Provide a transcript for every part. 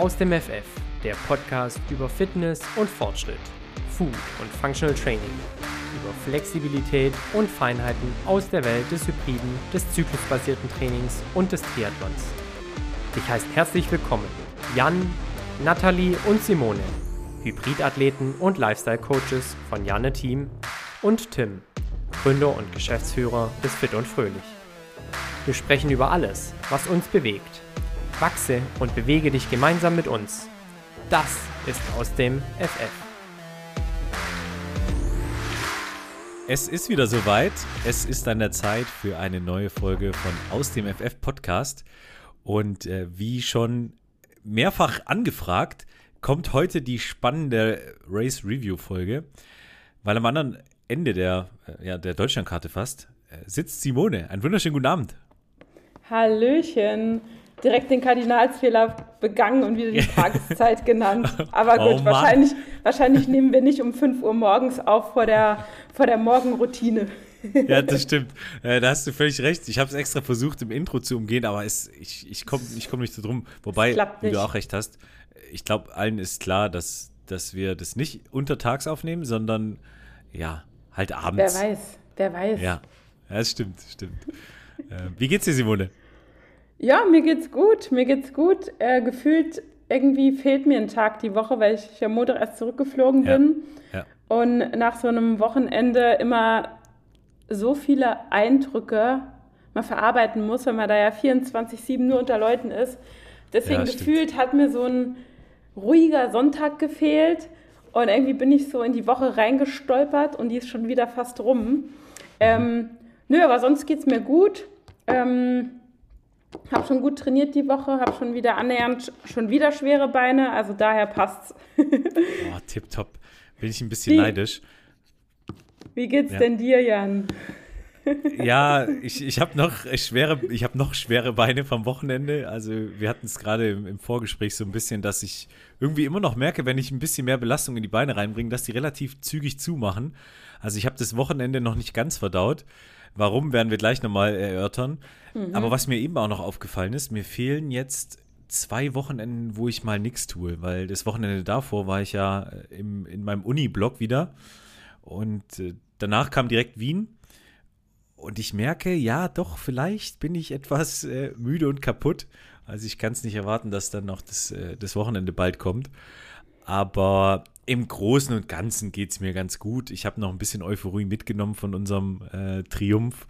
aus dem FF, der Podcast über Fitness und Fortschritt, Food und Functional Training, über Flexibilität und Feinheiten aus der Welt des Hybriden, des zyklusbasierten Trainings und des Triathlons. Ich heiße herzlich willkommen Jan, Nathalie und Simone, Hybridathleten und Lifestyle-Coaches von Janne Team und Tim, Gründer und Geschäftsführer des Fit und Fröhlich. Wir sprechen über alles, was uns bewegt. Wachse und bewege dich gemeinsam mit uns. Das ist aus dem FF. Es ist wieder soweit. Es ist an der Zeit für eine neue Folge von Aus dem FF Podcast. Und äh, wie schon mehrfach angefragt, kommt heute die spannende Race Review Folge, weil am anderen Ende der, äh, ja, der Deutschlandkarte fast äh, sitzt Simone. Einen wunderschönen guten Abend. Hallöchen. Direkt den Kardinalsfehler begangen und wieder die Tageszeit genannt. Aber gut, oh wahrscheinlich, wahrscheinlich nehmen wir nicht um 5 Uhr morgens auf vor der, vor der Morgenroutine. Ja, das stimmt. Äh, da hast du völlig recht. Ich habe es extra versucht, im Intro zu umgehen, aber es, ich, ich komme ich komm nicht so drum. Wobei, wie du auch recht hast, ich glaube, allen ist klar, dass, dass wir das nicht untertags aufnehmen, sondern ja, halt abends. Wer weiß, wer weiß. Ja, ja das stimmt, stimmt. Äh, wie geht's dir, Simone? Ja, mir geht's gut, mir geht's gut. Äh, gefühlt irgendwie fehlt mir ein Tag die Woche, weil ich ja Montag erst zurückgeflogen bin. Ja, ja. Und nach so einem Wochenende immer so viele Eindrücke man verarbeiten muss, wenn man da ja 24-7 nur unter Leuten ist. Deswegen ja, gefühlt hat mir so ein ruhiger Sonntag gefehlt. Und irgendwie bin ich so in die Woche reingestolpert und die ist schon wieder fast rum. Mhm. Ähm, nö, aber sonst geht es mir gut. Ähm, habe schon gut trainiert die Woche, habe schon wieder annähernd schon wieder schwere Beine, also daher passt's. oh, tipptopp. Bin ich ein bisschen wie, neidisch. Wie geht's ja. denn dir, Jan? ja, ich, ich habe noch schwere, ich habe noch schwere Beine vom Wochenende. Also wir hatten es gerade im, im, Vorgespräch so ein bisschen, dass ich irgendwie immer noch merke, wenn ich ein bisschen mehr Belastung in die Beine reinbringe, dass die relativ zügig zumachen. Also ich habe das Wochenende noch nicht ganz verdaut. Warum werden wir gleich nochmal erörtern. Mhm. Aber was mir eben auch noch aufgefallen ist, mir fehlen jetzt zwei Wochenenden, wo ich mal nichts tue, weil das Wochenende davor war ich ja äh, im, in meinem Uni-Blog wieder und äh, danach kam direkt Wien und ich merke, ja, doch, vielleicht bin ich etwas äh, müde und kaputt. Also ich kann es nicht erwarten, dass dann noch das, äh, das Wochenende bald kommt. Aber im Großen und Ganzen geht es mir ganz gut. Ich habe noch ein bisschen Euphorie mitgenommen von unserem äh, Triumph.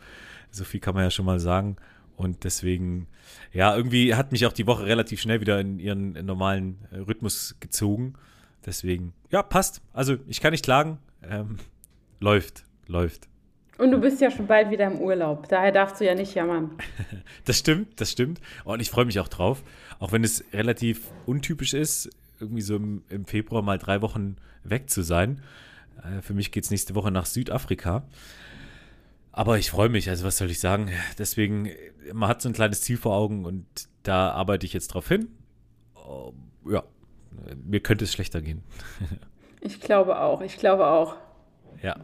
So viel kann man ja schon mal sagen. Und deswegen, ja, irgendwie hat mich auch die Woche relativ schnell wieder in ihren normalen äh, Rhythmus gezogen. Deswegen, ja, passt. Also ich kann nicht klagen. Ähm, läuft, läuft. Und du bist ja schon bald wieder im Urlaub. Daher darfst du ja nicht jammern. das stimmt, das stimmt. Und ich freue mich auch drauf. Auch wenn es relativ untypisch ist, irgendwie so im, im Februar mal drei Wochen weg zu sein. Äh, für mich geht es nächste Woche nach Südafrika. Aber ich freue mich, also was soll ich sagen? Deswegen, man hat so ein kleines Ziel vor Augen und da arbeite ich jetzt drauf hin. Uh, ja, mir könnte es schlechter gehen. ich glaube auch, ich glaube auch. Ja.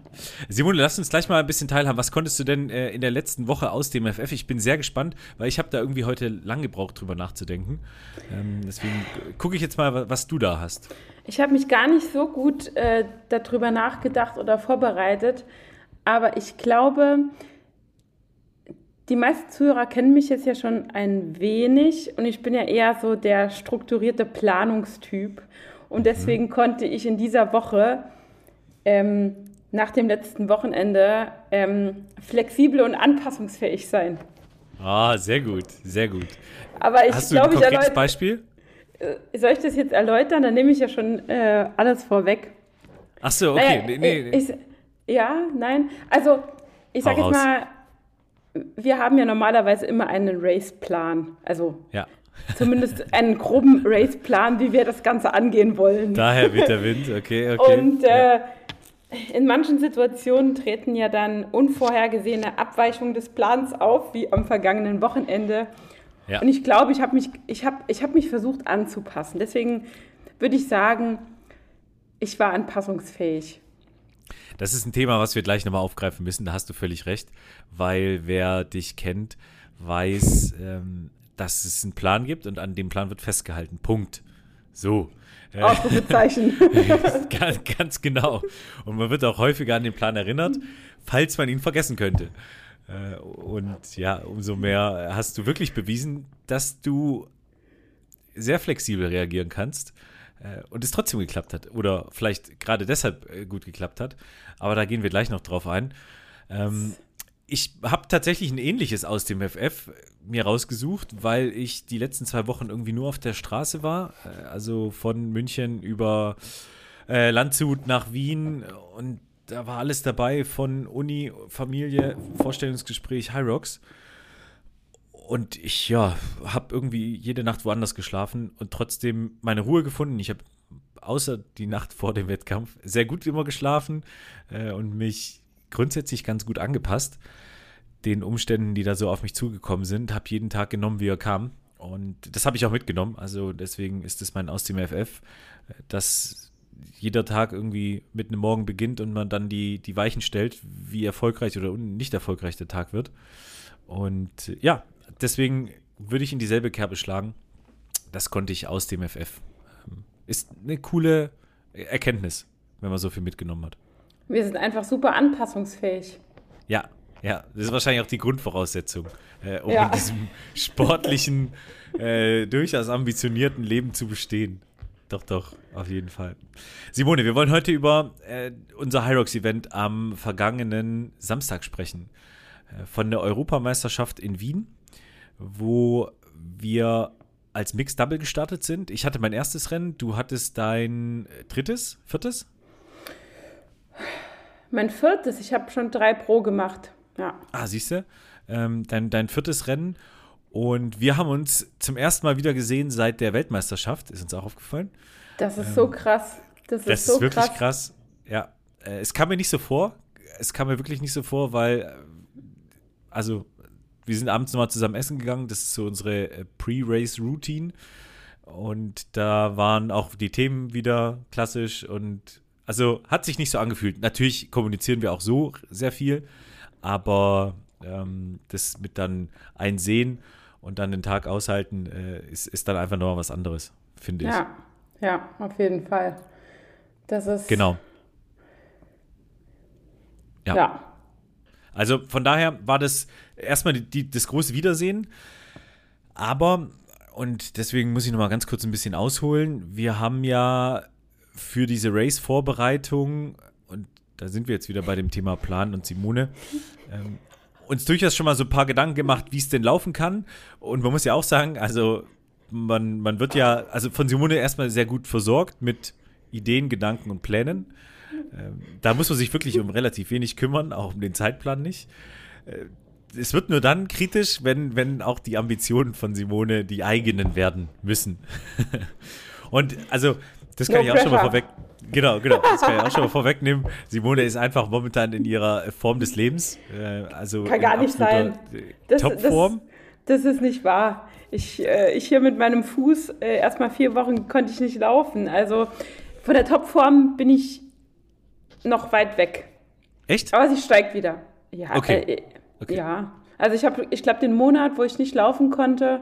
Simone, lass uns gleich mal ein bisschen teilhaben. Was konntest du denn äh, in der letzten Woche aus dem FF? Ich bin sehr gespannt, weil ich habe da irgendwie heute lang gebraucht, drüber nachzudenken. Ähm, deswegen gucke ich jetzt mal, was du da hast. Ich habe mich gar nicht so gut äh, darüber nachgedacht oder vorbereitet, aber ich glaube, die meisten Zuhörer kennen mich jetzt ja schon ein wenig und ich bin ja eher so der strukturierte Planungstyp. Und mhm. deswegen mhm. konnte ich in dieser Woche ähm, nach dem letzten Wochenende ähm, flexibel und anpassungsfähig sein. Ah, sehr gut, sehr gut. Aber ich Hast glaube, du ein konkretes Beispiel? Äh, soll ich das jetzt erläutern? Dann nehme ich ja schon äh, alles vorweg. Ach so, okay. Naja, nee, nee. Ich, ja, nein. Also, ich sage jetzt mal, wir haben ja normalerweise immer einen Race-Plan. Also, ja. zumindest einen groben Race-Plan, wie wir das Ganze angehen wollen. Daher weht der Wind, okay, okay. Und äh, ja in manchen Situationen treten ja dann unvorhergesehene Abweichungen des Plans auf, wie am vergangenen Wochenende. Ja. Und ich glaube, ich habe mich, ich hab, ich hab mich versucht anzupassen. Deswegen würde ich sagen, ich war anpassungsfähig. Das ist ein Thema, was wir gleich nochmal aufgreifen müssen. Da hast du völlig recht, weil wer dich kennt, weiß, ähm, dass es einen Plan gibt und an dem Plan wird festgehalten. Punkt. So. Ausrufezeichen. ganz, ganz genau. Und man wird auch häufiger an den Plan erinnert, falls man ihn vergessen könnte. Äh, und ja, umso mehr hast du wirklich bewiesen, dass du sehr flexibel reagieren kannst äh, und es trotzdem geklappt hat. Oder vielleicht gerade deshalb äh, gut geklappt hat. Aber da gehen wir gleich noch drauf ein. Ähm, ich habe tatsächlich ein ähnliches aus dem FF mir rausgesucht, weil ich die letzten zwei Wochen irgendwie nur auf der Straße war. Also von München über äh, Landshut nach Wien und da war alles dabei von Uni, Familie, Vorstellungsgespräch, High Rocks. Und ich, ja, habe irgendwie jede Nacht woanders geschlafen und trotzdem meine Ruhe gefunden. Ich habe außer die Nacht vor dem Wettkampf sehr gut immer geschlafen äh, und mich grundsätzlich ganz gut angepasst den Umständen, die da so auf mich zugekommen sind. Habe jeden Tag genommen, wie er kam. Und das habe ich auch mitgenommen. Also deswegen ist es mein aus dem FF, dass jeder Tag irgendwie mit einem Morgen beginnt und man dann die, die Weichen stellt, wie erfolgreich oder nicht erfolgreich der Tag wird. Und ja, deswegen würde ich in dieselbe Kerbe schlagen. Das konnte ich aus dem FF. Ähm, ist eine coole Erkenntnis, wenn man so viel mitgenommen hat. Wir sind einfach super anpassungsfähig. Ja, ja, das ist wahrscheinlich auch die Grundvoraussetzung, äh, um ja. in diesem sportlichen, äh, durchaus ambitionierten Leben zu bestehen. Doch, doch, auf jeden Fall. Simone, wir wollen heute über äh, unser Hyrox-Event am vergangenen Samstag sprechen. Äh, von der Europameisterschaft in Wien, wo wir als Mixed Double gestartet sind. Ich hatte mein erstes Rennen, du hattest dein drittes, viertes? Mein viertes, ich habe schon drei Pro gemacht. Ja. Ah, siehst du? Ähm, dein, dein viertes Rennen und wir haben uns zum ersten Mal wieder gesehen seit der Weltmeisterschaft, ist uns auch aufgefallen. Das ist ähm, so krass. Das ist, das so ist wirklich krass. krass. Ja, äh, es kam mir nicht so vor. Es kam mir wirklich nicht so vor, weil, äh, also, wir sind abends nochmal zusammen essen gegangen. Das ist so unsere äh, Pre-Race-Routine. Und da waren auch die Themen wieder klassisch und also hat sich nicht so angefühlt. Natürlich kommunizieren wir auch so sehr viel, aber ähm, das mit dann einsehen und dann den Tag aushalten, äh, ist, ist dann einfach nochmal was anderes, finde ich. Ja, ja, auf jeden Fall. Das ist. Genau. Ja. ja. Also von daher war das erstmal die, die, das große Wiedersehen. Aber, und deswegen muss ich nochmal ganz kurz ein bisschen ausholen, wir haben ja für diese Race-Vorbereitung, da sind wir jetzt wieder bei dem Thema Plan und Simone, ähm, uns durchaus schon mal so ein paar Gedanken gemacht, wie es denn laufen kann. Und man muss ja auch sagen, also man, man wird ja, also von Simone erstmal sehr gut versorgt mit Ideen, Gedanken und Plänen. Ähm, da muss man sich wirklich um relativ wenig kümmern, auch um den Zeitplan nicht. Äh, es wird nur dann kritisch, wenn, wenn auch die Ambitionen von Simone die eigenen werden müssen. und also, das kann no ich auch schon mal vorweg, Genau, genau. Das kann ich auch schon mal vorwegnehmen. Simone ist einfach momentan in ihrer Form des Lebens. Äh, also kann gar nicht sein. Das, Topform. Das, das, ist nicht wahr. Ich, äh, ich hier mit meinem Fuß, äh, erstmal vier Wochen konnte ich nicht laufen. Also von der Topform bin ich noch weit weg. Echt? Aber sie steigt wieder. Ja, okay. Äh, okay. ja. Also ich habe, ich glaube, den Monat, wo ich nicht laufen konnte,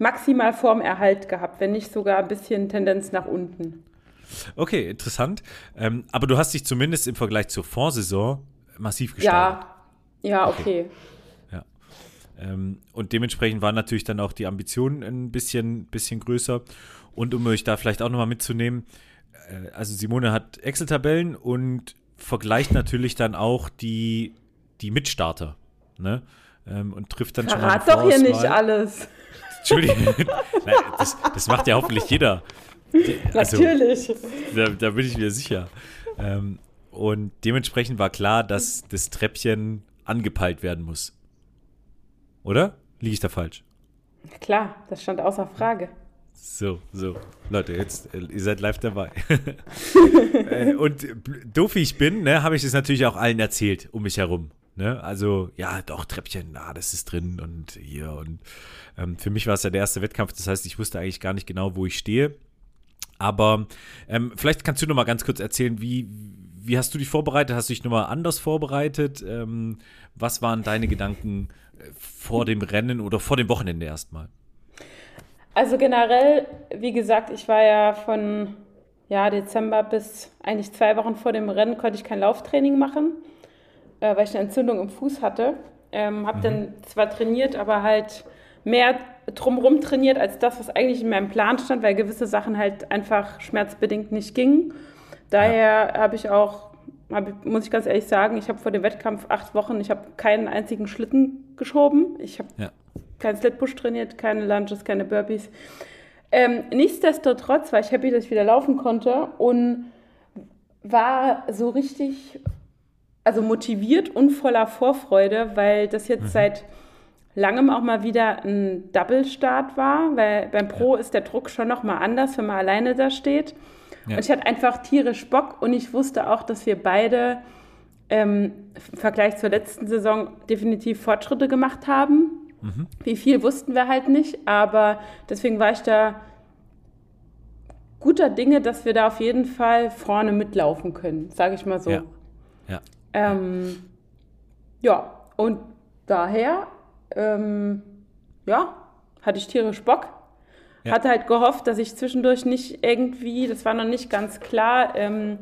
maximal Formerhalt gehabt, wenn nicht sogar ein bisschen Tendenz nach unten. Okay, interessant. Ähm, aber du hast dich zumindest im Vergleich zur Vorsaison massiv gesteigert. Ja, ja, okay. okay. Ja. Ähm, und dementsprechend waren natürlich dann auch die Ambitionen ein bisschen, bisschen größer. Und um euch da vielleicht auch nochmal mitzunehmen, äh, also Simone hat Excel-Tabellen und vergleicht natürlich dann auch die, die Mitstarter. Ne? Ähm, und trifft dann Verrat schon mal doch hier nicht alles. Entschuldigung, das, das macht ja hoffentlich jeder. Also, Natürlich. Da, da, bin ich mir sicher. Ähm, und dementsprechend war klar, dass das Treppchen angepeilt werden muss. Oder? Liege ich da falsch? Klar, das stand außer Frage. So, so. Leute, jetzt, äh, ihr seid live dabei. Äh, und doof wie ich bin, ne, habe ich das natürlich auch allen erzählt um mich herum. Ne? Also, ja, doch, Treppchen, na, das ist drin und hier. Und ähm, für mich war es ja der erste Wettkampf, das heißt, ich wusste eigentlich gar nicht genau, wo ich stehe. Aber ähm, vielleicht kannst du noch mal ganz kurz erzählen, wie, wie hast du dich vorbereitet? Hast du dich noch mal anders vorbereitet? Ähm, was waren deine Gedanken äh, vor dem Rennen oder vor dem Wochenende erstmal? Also generell, wie gesagt, ich war ja von ja, Dezember bis eigentlich zwei Wochen vor dem Rennen konnte ich kein Lauftraining machen, äh, weil ich eine Entzündung im Fuß hatte. Ähm, habe mhm. dann zwar trainiert, aber halt mehr drumherum trainiert als das, was eigentlich in meinem Plan stand, weil gewisse Sachen halt einfach schmerzbedingt nicht gingen. Daher ja. habe ich auch, hab, muss ich ganz ehrlich sagen, ich habe vor dem Wettkampf acht Wochen, ich habe keinen einzigen Schlitten geschoben. Ich habe ja. keinen Slitpush trainiert, keine Lunges, keine Burpees. Ähm, nichtsdestotrotz war ich happy, dass ich wieder laufen konnte und war so richtig, also motiviert und voller Vorfreude, weil das jetzt mhm. seit langem auch mal wieder ein Double-Start war, weil beim Pro ja. ist der Druck schon noch mal anders, wenn man alleine da steht. Ja. Und ich hatte einfach tierisch Bock und ich wusste auch, dass wir beide ähm, im Vergleich zur letzten Saison definitiv Fortschritte gemacht haben. Mhm. Wie viel wussten wir halt nicht, aber deswegen war ich da guter Dinge, dass wir da auf jeden Fall vorne mitlaufen können, sage ich mal so. Ja. Ja. Ähm, ja, und daher, ähm, ja, hatte ich tierisch Bock. Ja. Hatte halt gehofft, dass ich zwischendurch nicht irgendwie, das war noch nicht ganz klar, ähm,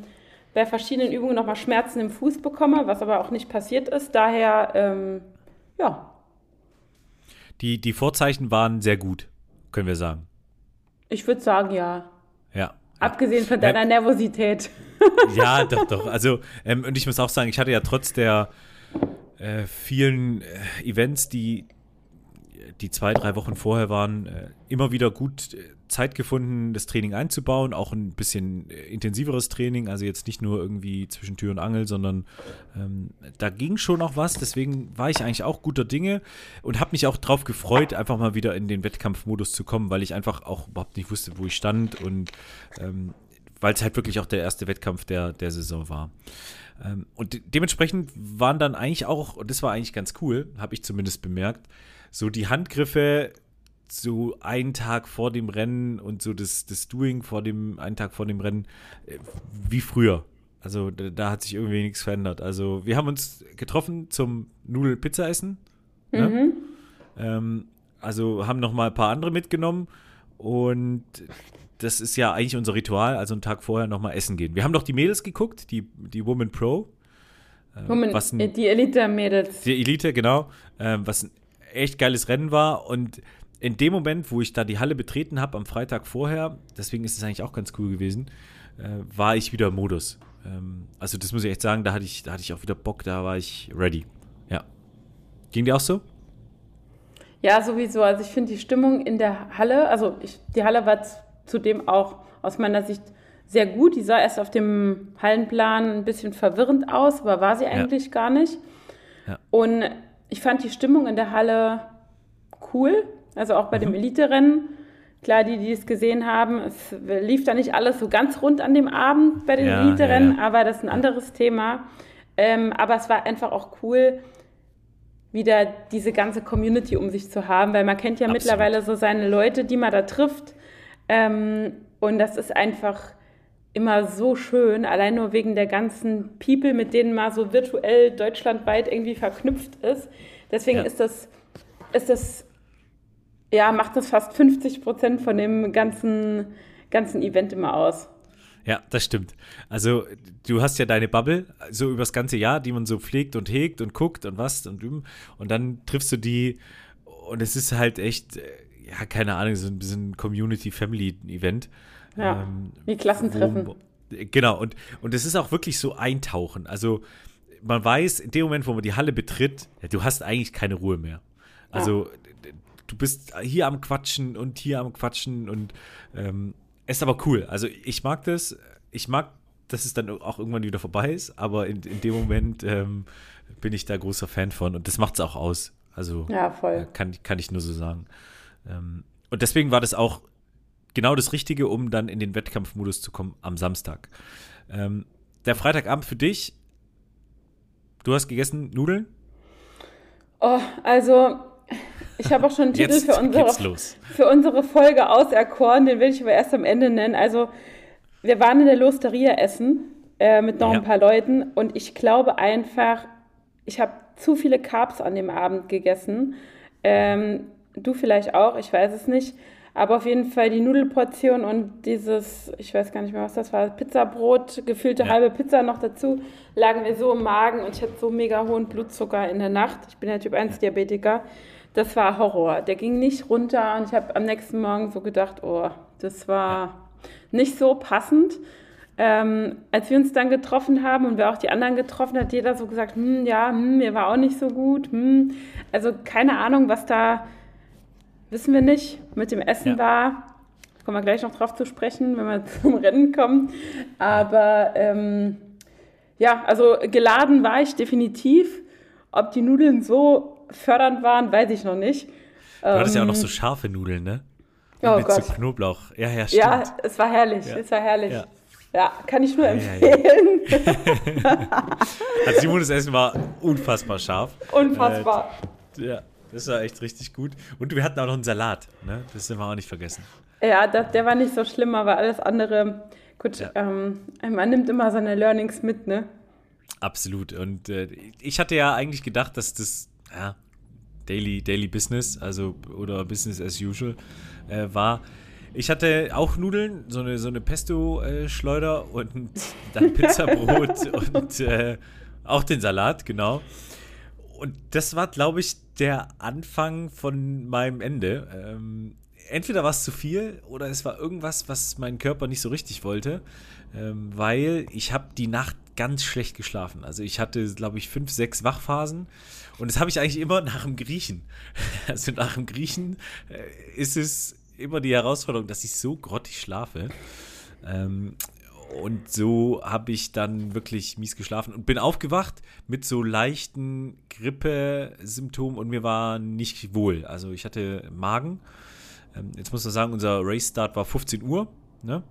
bei verschiedenen Übungen nochmal Schmerzen im Fuß bekomme, was aber auch nicht passiert ist. Daher, ähm, ja. Die, die Vorzeichen waren sehr gut, können wir sagen. Ich würde sagen, ja. Ja. Abgesehen von deiner ähm, Nervosität. Ja, doch, doch. Also, ähm, und ich muss auch sagen, ich hatte ja trotz der äh, vielen äh, Events, die die zwei, drei Wochen vorher waren, äh, immer wieder gut äh, Zeit gefunden, das Training einzubauen, auch ein bisschen äh, intensiveres Training, also jetzt nicht nur irgendwie zwischen Tür und Angel, sondern ähm, da ging schon auch was. Deswegen war ich eigentlich auch guter Dinge und habe mich auch drauf gefreut, einfach mal wieder in den Wettkampfmodus zu kommen, weil ich einfach auch überhaupt nicht wusste, wo ich stand und ähm, weil es halt wirklich auch der erste Wettkampf der, der Saison war. Ähm, und de dementsprechend waren dann eigentlich auch, und das war eigentlich ganz cool, habe ich zumindest bemerkt, so die Handgriffe so einen Tag vor dem Rennen und so das, das Doing vor dem, einen Tag vor dem Rennen, äh, wie früher. Also da, da hat sich irgendwie nichts verändert. Also wir haben uns getroffen zum Nudel-Pizza-Essen. Ne? Mhm. Ähm, also haben noch mal ein paar andere mitgenommen und das ist ja eigentlich unser Ritual, also einen Tag vorher noch mal essen gehen. Wir haben doch die Mädels geguckt, die, die Woman Pro. Äh, Woman, ein, die Elite-Mädels. Die Elite, genau. Äh, was ein echt geiles Rennen war und in dem Moment, wo ich da die Halle betreten habe am Freitag vorher, deswegen ist es eigentlich auch ganz cool gewesen, äh, war ich wieder im Modus. Ähm, also das muss ich echt sagen, da hatte ich, da hatte ich auch wieder Bock, da war ich ready. Ja. Ging dir auch so? Ja, sowieso. Also ich finde die Stimmung in der Halle, also ich, die Halle war zudem auch aus meiner Sicht sehr gut. Die sah erst auf dem Hallenplan ein bisschen verwirrend aus, aber war sie eigentlich ja. gar nicht. Ja. Und ich fand die Stimmung in der Halle cool, also auch bei mhm. dem Elite-Rennen. Klar, die, die es gesehen haben, es lief da nicht alles so ganz rund an dem Abend bei den ja, Elite-Rennen, aber das ist ein anderes Thema. Ähm, aber es war einfach auch cool, wieder diese ganze Community um sich zu haben, weil man kennt ja Absolut. mittlerweile so seine Leute, die man da trifft. Ähm, und das ist einfach immer so schön, allein nur wegen der ganzen People, mit denen man so virtuell deutschlandweit irgendwie verknüpft ist. Deswegen ja. ist das, ist das, ja, macht das fast 50 Prozent von dem ganzen, ganzen Event immer aus. Ja, das stimmt. Also du hast ja deine Bubble so übers ganze Jahr, die man so pflegt und hegt und guckt und was und üben. Und dann triffst du die und es ist halt echt, äh, ja, keine Ahnung, so ein bisschen Community-Family-Event. Ja, ähm, wie Klassentreffen. Wo, genau, und, und es ist auch wirklich so eintauchen. Also man weiß, in dem Moment, wo man die Halle betritt, ja, du hast eigentlich keine Ruhe mehr. Also ja. du bist hier am Quatschen und hier am Quatschen und ähm, ist aber cool. Also ich mag das. Ich mag, dass es dann auch irgendwann wieder vorbei ist, aber in, in dem Moment ähm, bin ich da großer Fan von und das macht es auch aus. Also ja, voll. Äh, kann, kann ich nur so sagen. Ähm, und deswegen war das auch genau das Richtige, um dann in den Wettkampfmodus zu kommen am Samstag. Ähm, der Freitagabend für dich, du hast gegessen Nudeln? Oh, also ich habe auch schon einen Titel für unsere, für unsere Folge auserkoren, den will ich aber erst am Ende nennen. Also wir waren in der Losteria essen äh, mit noch ja. ein paar Leuten und ich glaube einfach, ich habe zu viele Carbs an dem Abend gegessen. Ähm, du vielleicht auch, ich weiß es nicht. Aber auf jeden Fall die Nudelportion und dieses, ich weiß gar nicht mehr, was das war, Pizzabrot, gefüllte ja. halbe Pizza noch dazu, lagen mir so im Magen und ich hatte so mega hohen Blutzucker in der Nacht. Ich bin ja Typ 1 Diabetiker. Das war Horror. Der ging nicht runter und ich habe am nächsten Morgen so gedacht, oh, das war nicht so passend. Ähm, als wir uns dann getroffen haben und wir auch die anderen getroffen, hat jeder so gesagt, hm, ja, hm, mir war auch nicht so gut. Hm. Also keine Ahnung, was da, wissen wir nicht, mit dem Essen ja. war. Kommen wir gleich noch drauf zu sprechen, wenn wir zum Rennen kommen. Aber ähm, ja, also geladen war ich definitiv. Ob die Nudeln so fördernd waren, weiß ich noch nicht. Du hattest ja auch noch so ähm, scharfe Nudeln, ne? Oh mit Gott. So Knoblauch. Ja, ja, stimmt. Ja, es war herrlich. Ja. Es war herrlich. Ja. Ja, kann ich nur empfehlen. also Simones Essen war unfassbar scharf. Unfassbar. Äh, ja, das war echt richtig gut. Und wir hatten auch noch einen Salat, ne? Das sind wir auch nicht vergessen. Ja, das, der war nicht so schlimm, aber alles andere, gut, ja. ähm, man nimmt immer seine Learnings mit, ne? Absolut. Und äh, ich hatte ja eigentlich gedacht, dass das ja, Daily, Daily Business, also oder Business as usual äh, war. Ich hatte auch Nudeln, so eine, so eine Pesto-Schleuder und dann Pizzabrot und äh, auch den Salat, genau. Und das war, glaube ich, der Anfang von meinem Ende. Ähm, entweder war es zu viel oder es war irgendwas, was mein Körper nicht so richtig wollte, ähm, weil ich habe die Nacht ganz schlecht geschlafen. Also ich hatte, glaube ich, fünf, sechs Wachphasen und das habe ich eigentlich immer nach dem Griechen. Also nach dem Griechen äh, ist es immer die Herausforderung, dass ich so grottig schlafe. Ähm, und so habe ich dann wirklich mies geschlafen und bin aufgewacht mit so leichten Grippesymptomen und mir war nicht wohl. Also ich hatte Magen. Ähm, jetzt muss man sagen, unser Race-Start war 15 Uhr, ne?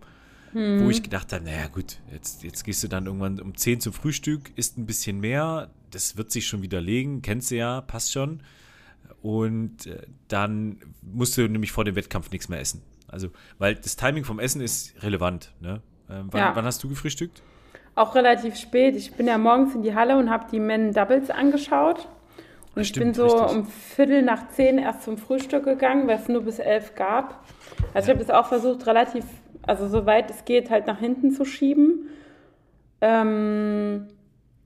Hm. Wo ich gedacht habe, naja gut, jetzt, jetzt gehst du dann irgendwann um 10 zum Frühstück, isst ein bisschen mehr, das wird sich schon widerlegen, kennst du ja, passt schon. Und äh, dann musst du nämlich vor dem Wettkampf nichts mehr essen. Also, weil das Timing vom Essen ist relevant. Ne? Ähm, wann, ja. wann, hast du gefrühstückt? Auch relativ spät. Ich bin ja morgens in die Halle und habe die Men Doubles angeschaut. Und ich bin so richtig. um Viertel nach zehn erst zum Frühstück gegangen, weil es nur bis elf gab. Also ja. ich habe es auch versucht, relativ, also soweit es geht, halt nach hinten zu schieben. Ähm,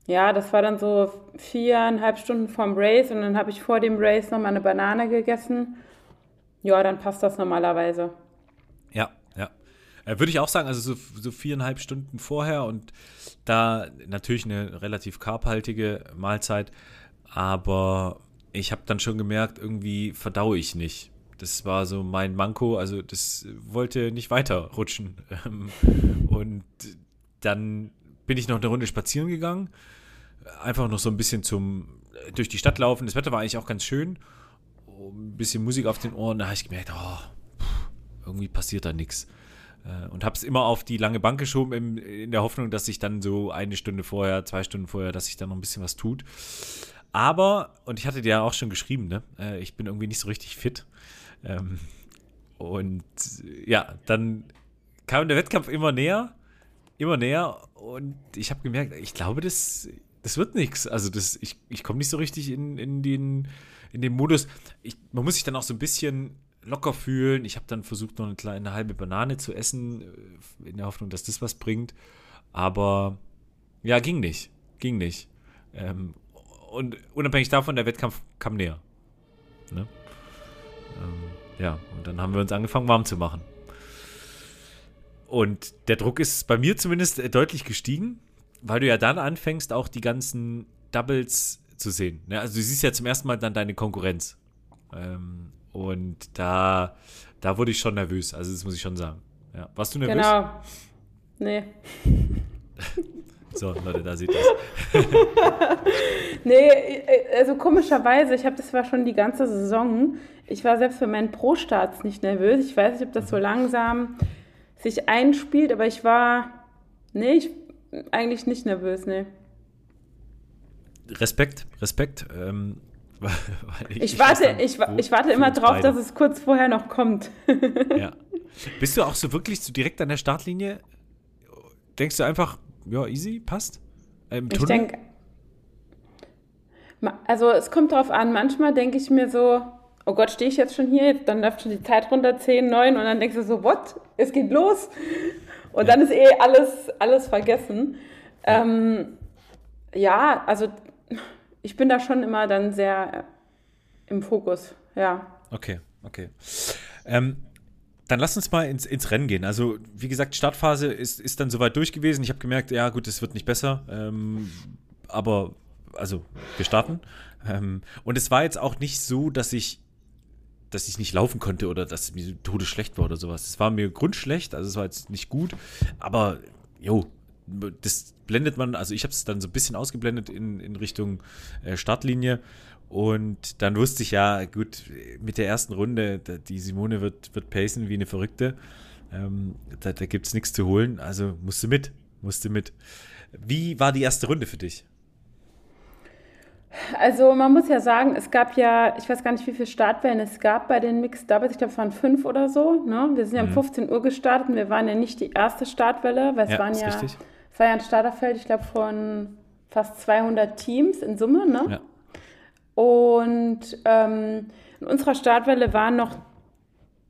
ja, das war dann so viereinhalb Stunden vorm Race und dann habe ich vor dem Race nochmal eine Banane gegessen. Ja, dann passt das normalerweise. Ja. Äh, Würde ich auch sagen, also so, so, viereinhalb Stunden vorher und da natürlich eine relativ karbhaltige Mahlzeit, aber ich habe dann schon gemerkt, irgendwie verdaue ich nicht. Das war so mein Manko, also das wollte nicht weiter rutschen. und dann bin ich noch eine Runde spazieren gegangen einfach noch so ein bisschen zum durch die Stadt laufen. Das Wetter war eigentlich auch ganz schön. Ein bisschen Musik auf den Ohren. Da habe ich gemerkt, oh, irgendwie passiert da nichts. Äh, und habe es immer auf die lange Bank geschoben, in, in der Hoffnung, dass sich dann so eine Stunde vorher, zwei Stunden vorher, dass sich dann noch ein bisschen was tut. Aber, und ich hatte dir ja auch schon geschrieben, ne, äh, ich bin irgendwie nicht so richtig fit. Ähm, und ja, dann kam der Wettkampf immer näher, immer näher. Und ich habe gemerkt, ich glaube, das das wird nichts. Also das, ich, ich komme nicht so richtig in, in, den, in den Modus. Ich, man muss sich dann auch so ein bisschen locker fühlen. Ich habe dann versucht, noch eine kleine halbe Banane zu essen, äh, in der Hoffnung, dass das was bringt. Aber ja, ging nicht. Ging nicht. Ähm, und unabhängig davon, der Wettkampf kam näher. Ne? Ähm, ja, und dann haben wir uns angefangen, warm zu machen. Und der Druck ist bei mir zumindest deutlich gestiegen weil du ja dann anfängst, auch die ganzen Doubles zu sehen. Ne? Also du siehst ja zum ersten Mal dann deine Konkurrenz. Ähm, und da, da wurde ich schon nervös. Also das muss ich schon sagen. Ja. Warst du nervös? Genau. Nee. so, Leute, da ihr es. nee, also komischerweise, ich habe das war schon die ganze Saison. Ich war selbst für meinen Pro-Starts nicht nervös. Ich weiß nicht, ob das so mhm. langsam sich einspielt, aber ich war, nee, ich eigentlich nicht nervös, ne. Respekt, Respekt. Ähm, ich, ich, warte, ich, ich, warte immer drauf, beide. dass es kurz vorher noch kommt. ja. Bist du auch so wirklich so direkt an der Startlinie? Denkst du einfach, ja, easy, passt? Im ich denke, also es kommt drauf an. Manchmal denke ich mir so, oh Gott, stehe ich jetzt schon hier? Dann läuft schon die Zeit runter, 10, 9 und dann denkst du so, what? Es geht los. Und dann ist eh alles, alles vergessen. Ähm, ja, also ich bin da schon immer dann sehr im Fokus, ja. Okay, okay. Ähm, dann lass uns mal ins, ins Rennen gehen. Also, wie gesagt, Startphase ist, ist dann soweit durch gewesen. Ich habe gemerkt, ja, gut, es wird nicht besser. Ähm, aber, also, wir starten. Ähm, und es war jetzt auch nicht so, dass ich dass ich nicht laufen konnte oder dass mir todesschlecht war oder sowas. Es war mir grundschlecht, also es war jetzt nicht gut, aber jo, das blendet man, also ich habe es dann so ein bisschen ausgeblendet in, in Richtung äh, Startlinie und dann wusste ich ja, gut, mit der ersten Runde, die Simone wird, wird pacen wie eine Verrückte. Ähm, da da gibt es nichts zu holen, also musste mit, musste mit. Wie war die erste Runde für dich? Also man muss ja sagen, es gab ja, ich weiß gar nicht, wie viele Startwellen es gab bei den Mixed Doubles. Ich glaube, es waren fünf oder so. Ne? Wir sind ja um 15 mhm. Uhr gestartet und wir waren ja nicht die erste Startwelle, weil es ja, waren ja, es war ja ein Starterfeld, ich glaube, von fast 200 Teams in Summe. Ne? Ja. Und ähm, in unserer Startwelle waren noch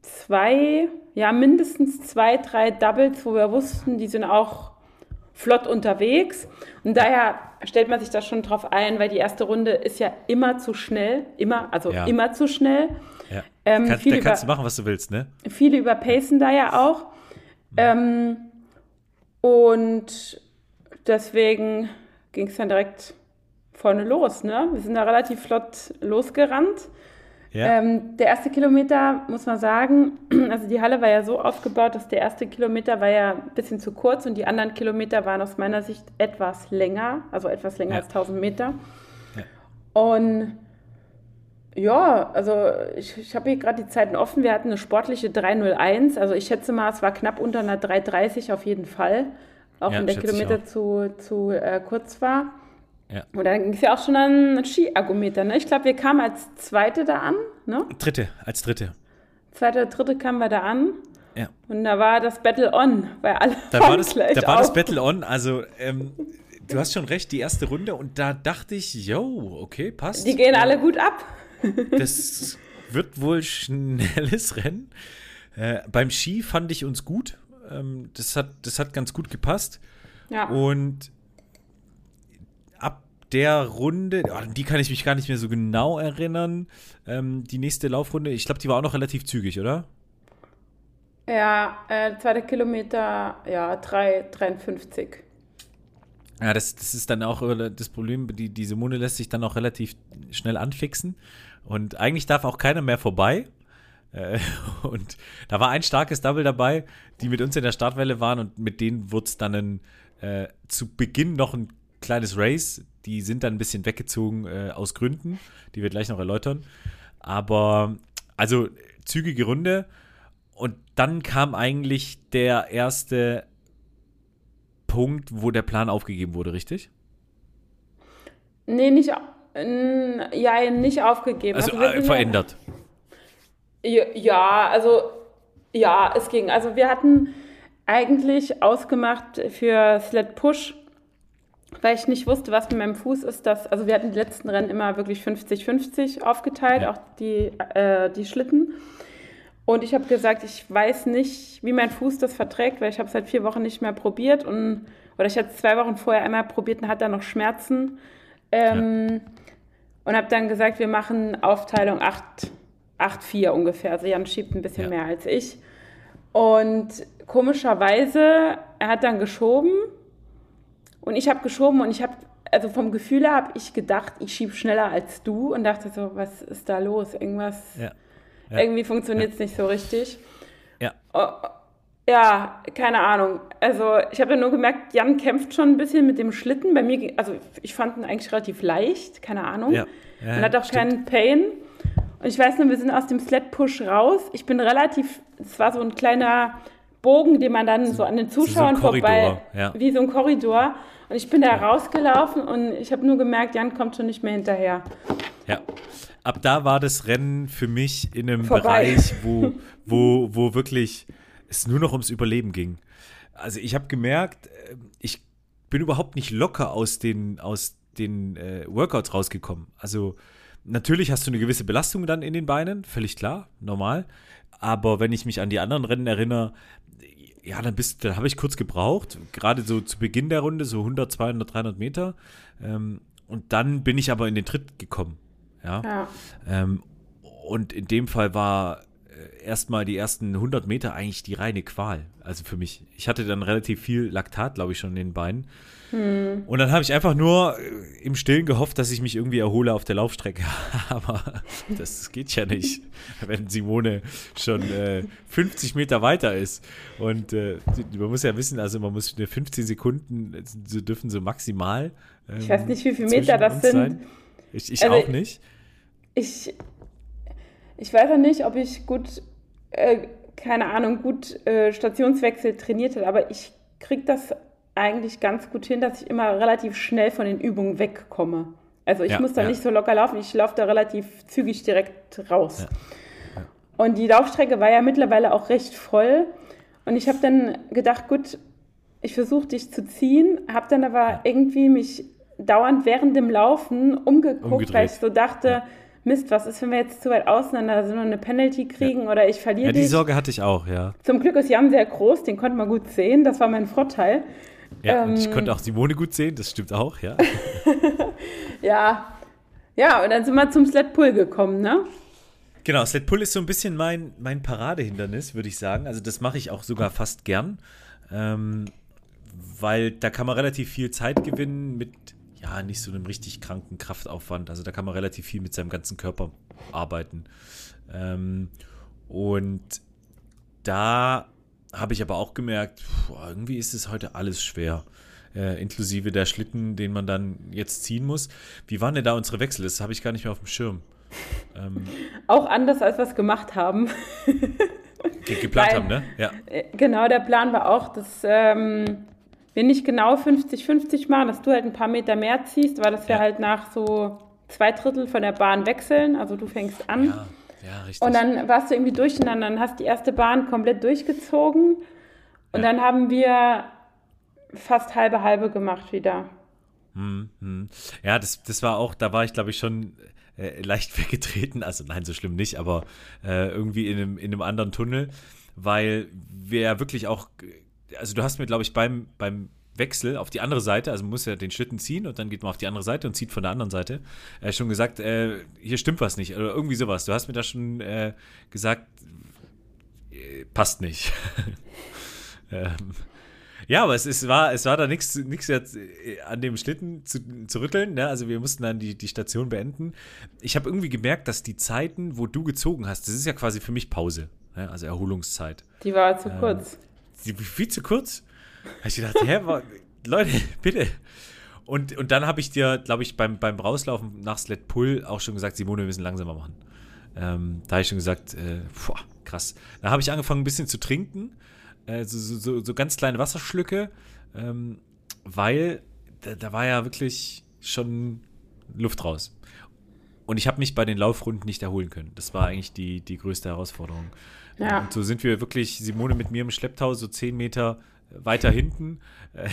zwei, ja mindestens zwei, drei Doubles, wo wir wussten, die sind auch flott unterwegs. Und daher stellt man sich da schon drauf ein, weil die erste Runde ist ja immer zu schnell, immer, also ja. immer zu schnell. Ja. Ähm, Kann, da kannst du machen, was du willst, ne? Viele überpacen da ja auch. Mhm. Ähm, und deswegen ging es dann direkt vorne los, ne? Wir sind da relativ flott losgerannt. Ja. Ähm, der erste Kilometer, muss man sagen, also die Halle war ja so aufgebaut, dass der erste Kilometer war ja ein bisschen zu kurz und die anderen Kilometer waren aus meiner Sicht etwas länger, also etwas länger ja. als 1000 Meter. Ja. Und ja, also ich, ich habe hier gerade die Zeiten offen. Wir hatten eine sportliche 301. Also ich schätze mal, es war knapp unter einer 330 auf jeden Fall. Auch wenn der Kilometer zu, zu äh, kurz war. Ja. Und dann ging es ja auch schon an Ski-Ergometer. Ne? Ich glaube, wir kamen als Zweite da an. Ne? Dritte, als Dritte. Zweite, Dritte kamen wir da an. Ja. Und da war das Battle on, weil alle da war das, Da war das Battle on, also ähm, du hast schon recht, die erste Runde und da dachte ich, yo, okay, passt. Die gehen alle gut ab. Das wird wohl schnelles Rennen. Äh, beim Ski fand ich uns gut. Ähm, das, hat, das hat ganz gut gepasst. Ja. Und der Runde, die kann ich mich gar nicht mehr so genau erinnern, ähm, die nächste Laufrunde, ich glaube, die war auch noch relativ zügig, oder? Ja, äh, zweite Kilometer, ja, 3,53. Ja, das, das ist dann auch das Problem, die, die Simone lässt sich dann auch relativ schnell anfixen und eigentlich darf auch keiner mehr vorbei. Äh, und da war ein starkes Double dabei, die mit uns in der Startwelle waren und mit denen wurde es dann ein, äh, zu Beginn noch ein kleines Race. Die sind dann ein bisschen weggezogen äh, aus Gründen, die wir gleich noch erläutern. Aber also zügige Runde. Und dann kam eigentlich der erste Punkt, wo der Plan aufgegeben wurde, richtig? Nee, nicht, ja, nicht aufgegeben. Also, also äh, verändert. Ja, ja, also ja, es ging. Also wir hatten eigentlich ausgemacht für Sled Push weil ich nicht wusste, was mit meinem Fuß ist. Dass, also wir hatten die letzten Rennen immer wirklich 50-50 aufgeteilt, ja. auch die, äh, die Schlitten. Und ich habe gesagt, ich weiß nicht, wie mein Fuß das verträgt, weil ich habe seit vier Wochen nicht mehr probiert. Und, oder ich hatte zwei Wochen vorher einmal probiert und hatte da noch Schmerzen. Ähm, ja. Und habe dann gesagt, wir machen Aufteilung 8-4 ungefähr. Also Jan schiebt ein bisschen ja. mehr als ich. Und komischerweise, er hat dann geschoben und ich habe geschoben und ich habe, also vom Gefühl her habe ich gedacht, ich schiebe schneller als du und dachte so, was ist da los? Irgendwas, ja. Ja. irgendwie funktioniert es nicht so richtig. Ja. Oh, ja, keine Ahnung. Also ich habe ja nur gemerkt, Jan kämpft schon ein bisschen mit dem Schlitten. Bei mir, also ich fand ihn eigentlich relativ leicht, keine Ahnung. Ja. Ja, Man hat auch stimmt. keinen Pain. Und ich weiß nur, wir sind aus dem Sled Push raus. Ich bin relativ, es war so ein kleiner Bogen, den man dann so an den Zuschauern so vorbei, ja. wie so ein Korridor. Und ich bin da rausgelaufen und ich habe nur gemerkt, Jan kommt schon nicht mehr hinterher. Ja. Ab da war das Rennen für mich in einem Vorbei. Bereich, wo, wo, wo wirklich es nur noch ums Überleben ging. Also ich habe gemerkt, äh, ich bin überhaupt nicht locker aus den, aus den äh, Workouts rausgekommen. Also natürlich hast du eine gewisse Belastung dann in den Beinen, völlig klar, normal. Aber wenn ich mich an die anderen Rennen erinnere, ja, dann, bist, dann habe ich kurz gebraucht, gerade so zu Beginn der Runde, so 100, 200, 300 Meter. Ähm, und dann bin ich aber in den Tritt gekommen. Ja. ja. Ähm, und in dem Fall war erstmal die ersten 100 Meter eigentlich die reine Qual. Also für mich. Ich hatte dann relativ viel Laktat, glaube ich, schon in den Beinen. Hm. Und dann habe ich einfach nur äh, im Stillen gehofft, dass ich mich irgendwie erhole auf der Laufstrecke. Aber das geht ja nicht, wenn Simone schon äh, 50 Meter weiter ist. Und äh, man muss ja wissen, also man muss 15 Sekunden, so dürfen so maximal. Ähm, ich weiß nicht, wie viele Meter das sind. Sein. Ich, ich also auch nicht. Ich, ich weiß auch nicht, ob ich gut, äh, keine Ahnung, gut äh, Stationswechsel trainiert habe, aber ich kriege das eigentlich ganz gut hin, dass ich immer relativ schnell von den Übungen wegkomme. Also ich ja, muss da ja. nicht so locker laufen, ich laufe da relativ zügig direkt raus. Ja. Und die Laufstrecke war ja mittlerweile auch recht voll. Und ich habe dann gedacht, gut, ich versuche dich zu ziehen, habe dann aber irgendwie mich dauernd während dem Laufen umgeguckt, Umgedreht. weil ich so dachte, Mist, was ist, wenn wir jetzt zu weit auseinander sind und eine Penalty kriegen oder ich verliere Ja, die dich. Sorge hatte ich auch, ja. Zum Glück ist Jan sehr groß, den konnte man gut sehen, das war mein Vorteil. Ja, ähm, und ich konnte auch Simone gut sehen, das stimmt auch, ja. ja. Ja, und dann sind wir zum Sled Pull gekommen, ne? Genau, Sled Pull ist so ein bisschen mein, mein Paradehindernis, würde ich sagen. Also das mache ich auch sogar fast gern, ähm, weil da kann man relativ viel Zeit gewinnen mit, ja, nicht so einem richtig kranken Kraftaufwand. Also da kann man relativ viel mit seinem ganzen Körper arbeiten. Ähm, und da habe ich aber auch gemerkt, boah, irgendwie ist es heute alles schwer. Äh, inklusive der Schlitten, den man dann jetzt ziehen muss. Wie waren denn da unsere Wechsel? Das habe ich gar nicht mehr auf dem Schirm. Ähm, auch anders, als wir es gemacht haben. ge geplant Weil, haben, ne? Ja. Äh, genau, der Plan war auch, dass ähm, wir nicht genau 50-50 machen, dass du halt ein paar Meter mehr ziehst, weil das wir ja. halt nach so zwei Drittel von der Bahn wechseln. Also du fängst an. Ja ja, richtig. Und dann warst du irgendwie durcheinander und hast die erste Bahn komplett durchgezogen. Und ja. dann haben wir fast halbe halbe gemacht wieder. Hm, hm. Ja, das, das war auch, da war ich glaube ich schon äh, leicht weggetreten. Also nein, so schlimm nicht, aber äh, irgendwie in einem, in einem anderen Tunnel, weil wir ja wirklich auch, also du hast mir glaube ich beim, beim Wechsel auf die andere Seite, also man muss ja den Schlitten ziehen und dann geht man auf die andere Seite und zieht von der anderen Seite. Hat schon gesagt, äh, hier stimmt was nicht oder irgendwie sowas. Du hast mir da schon äh, gesagt, äh, passt nicht. ähm, ja, aber es, es, war, es war da nichts jetzt äh, an dem Schlitten zu, zu rütteln. Ne? Also wir mussten dann die, die Station beenden. Ich habe irgendwie gemerkt, dass die Zeiten, wo du gezogen hast, das ist ja quasi für mich Pause, ne? also Erholungszeit. Die war zu ähm, kurz. Viel zu kurz? habe ich gedacht, hä, Leute, bitte. Und, und dann habe ich dir, glaube ich, beim, beim Rauslaufen nach Sled Pull auch schon gesagt, Simone, wir müssen langsamer machen. Ähm, da habe ich schon gesagt, äh, boah, krass. Da habe ich angefangen, ein bisschen zu trinken, äh, so, so, so, ganz kleine Wasserschlücke, ähm, weil da, da, war ja wirklich schon Luft raus. Und ich habe mich bei den Laufrunden nicht erholen können. Das war eigentlich die, die größte Herausforderung. Ja. Und so sind wir wirklich, Simone mit mir im Schlepptau, so zehn Meter weiter hinten. Äh,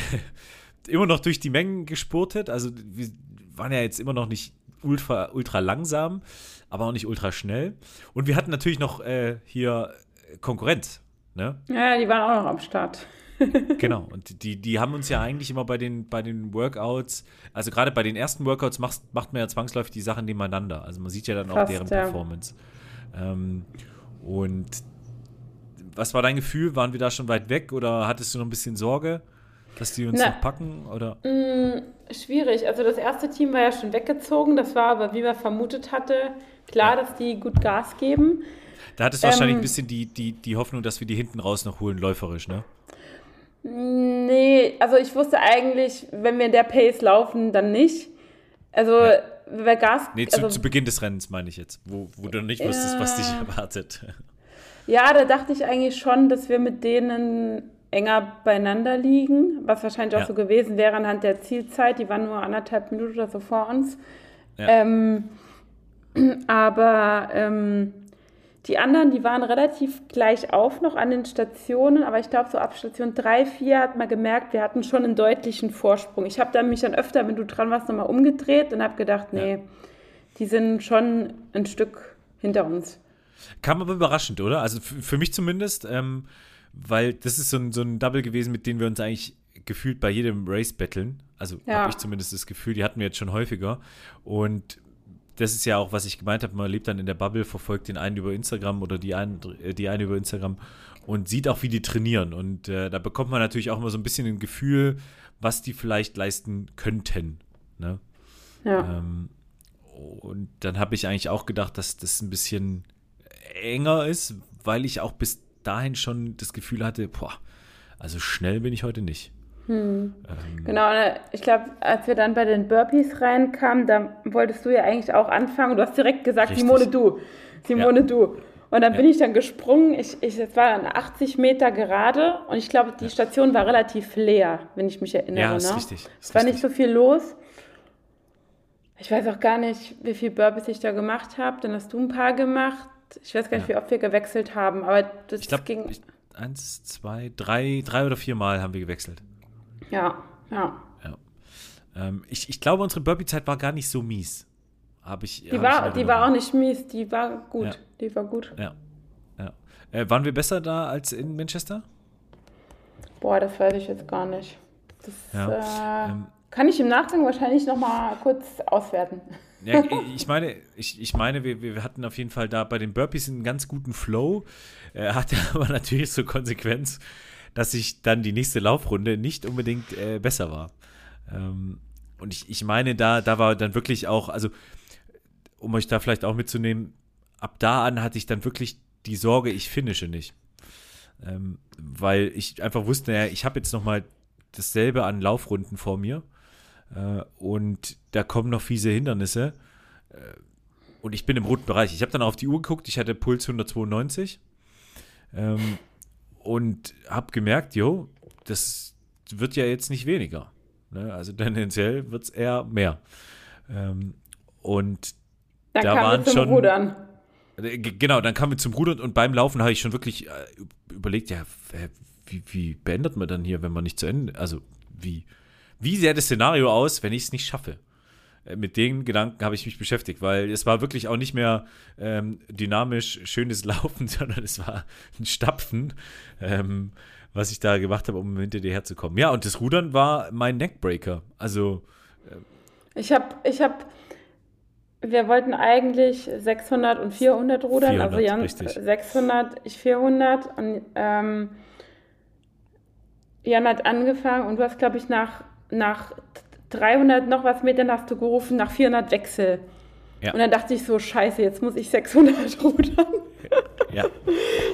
immer noch durch die Mengen gespurtet. Also wir waren ja jetzt immer noch nicht ultra, ultra langsam, aber auch nicht ultra schnell. Und wir hatten natürlich noch äh, hier Konkurrenz. Ne? Ja, die waren auch noch am Start. Genau, und die, die haben uns ja eigentlich immer bei den, bei den Workouts, also gerade bei den ersten Workouts macht, macht man ja zwangsläufig die Sachen nebeneinander. Also man sieht ja dann Fast, auch deren ja. Performance. Ähm, und was war dein Gefühl? Waren wir da schon weit weg oder hattest du noch ein bisschen Sorge, dass die uns Na, noch packen? Oder? Mh, mm, schwierig. Also das erste Team war ja schon weggezogen. Das war aber, wie man vermutet hatte, klar, ja. dass die gut Gas geben. Da hattest du ähm, wahrscheinlich ein bisschen die, die, die Hoffnung, dass wir die hinten raus noch holen, läuferisch, ne? Nee, also ich wusste eigentlich, wenn wir in der Pace laufen, dann nicht. Also, ja. wer Gas. Nee, zu, also, zu Beginn des Rennens meine ich jetzt, wo, wo du nicht wusstest, ja. was dich erwartet. Ja, da dachte ich eigentlich schon, dass wir mit denen enger beieinander liegen, was wahrscheinlich auch ja. so gewesen wäre anhand der Zielzeit. Die waren nur anderthalb Minuten oder so vor uns. Ja. Ähm, aber ähm, die anderen, die waren relativ gleich auf noch an den Stationen, aber ich glaube, so ab Station 3, 4 hat man gemerkt, wir hatten schon einen deutlichen Vorsprung. Ich habe dann mich dann öfter, wenn du dran warst, nochmal umgedreht und habe gedacht, nee, ja. die sind schon ein Stück hinter uns. Kam aber überraschend, oder? Also für mich zumindest, ähm, weil das ist so ein, so ein Double gewesen, mit dem wir uns eigentlich gefühlt bei jedem Race betteln. Also ja. habe ich zumindest das Gefühl, die hatten wir jetzt schon häufiger. Und das ist ja auch, was ich gemeint habe, man lebt dann in der Bubble, verfolgt den einen über Instagram oder die einen, die eine über Instagram und sieht auch, wie die trainieren. Und äh, da bekommt man natürlich auch immer so ein bisschen ein Gefühl, was die vielleicht leisten könnten. Ne? Ja. Ähm, und dann habe ich eigentlich auch gedacht, dass das ein bisschen enger ist, weil ich auch bis dahin schon das Gefühl hatte, boah, also schnell bin ich heute nicht. Hm. Ähm, genau, ich glaube, als wir dann bei den Burpees reinkamen, da wolltest du ja eigentlich auch anfangen. Du hast direkt gesagt, richtig. Simone, du. Simone, ja. du. Und dann ja. bin ich dann gesprungen. Ich, ich, es war dann 80 Meter gerade und ich glaube, die Station war relativ leer, wenn ich mich erinnere. Ja, ist ne? richtig. Es war richtig. nicht so viel los. Ich weiß auch gar nicht, wie viel Burpees ich da gemacht habe. Dann hast du ein paar gemacht. Ich weiß gar nicht, ja. wie oft wir gewechselt haben, aber das ich glaub, ging. Ich, eins, zwei, drei, drei oder vier Mal haben wir gewechselt. Ja, ja. ja. Ähm, ich, ich glaube, unsere Burpee-Zeit war gar nicht so mies. Hab ich, die, war, ich die war auch nicht mies, die war gut. Ja. Die war gut. Ja. ja. Äh, waren wir besser da als in Manchester? Boah, das weiß ich jetzt gar nicht. Das ja. äh, ähm, kann ich im Nachgang wahrscheinlich noch mal kurz auswerten. Ja, ich meine, ich, ich meine wir, wir hatten auf jeden Fall da bei den Burpees einen ganz guten Flow. Er hatte aber natürlich zur Konsequenz, dass ich dann die nächste Laufrunde nicht unbedingt äh, besser war. Ähm, und ich, ich meine, da, da war dann wirklich auch, also um euch da vielleicht auch mitzunehmen, ab da an hatte ich dann wirklich die Sorge, ich finische nicht. Ähm, weil ich einfach wusste, naja, ich habe jetzt noch mal dasselbe an Laufrunden vor mir äh, und da kommen noch fiese Hindernisse. Äh, und ich bin im roten Bereich. Ich habe dann auf die Uhr geguckt, ich hatte Puls 192 ähm, und habe gemerkt, jo, das wird ja jetzt nicht weniger. Ne? Also tendenziell wird es eher mehr. Ähm, und dann da waren schon. Rudern. Äh, genau, dann kamen wir zum Rudern und beim Laufen habe ich schon wirklich äh, überlegt, ja, wie, wie beendet man dann hier, wenn man nicht zu Ende, also wie, wie sähe das Szenario aus, wenn ich es nicht schaffe? Äh, mit den Gedanken habe ich mich beschäftigt, weil es war wirklich auch nicht mehr ähm, dynamisch schönes Laufen, sondern es war ein Stapfen, ähm, was ich da gemacht habe, um hinter dir herzukommen. Ja, und das Rudern war mein Neckbreaker. Also. Ähm, ich habe, ich habe, wir wollten eigentlich 600 und 400 rudern, 400, also Jan richtig. 600, ich 400 und ähm, Jan hat angefangen und du hast, glaube ich, nach nach 300 noch was Metern hast du gerufen, nach 400 Wechsel. Ja. Und dann dachte ich so, scheiße, jetzt muss ich 600 rudern. Ja.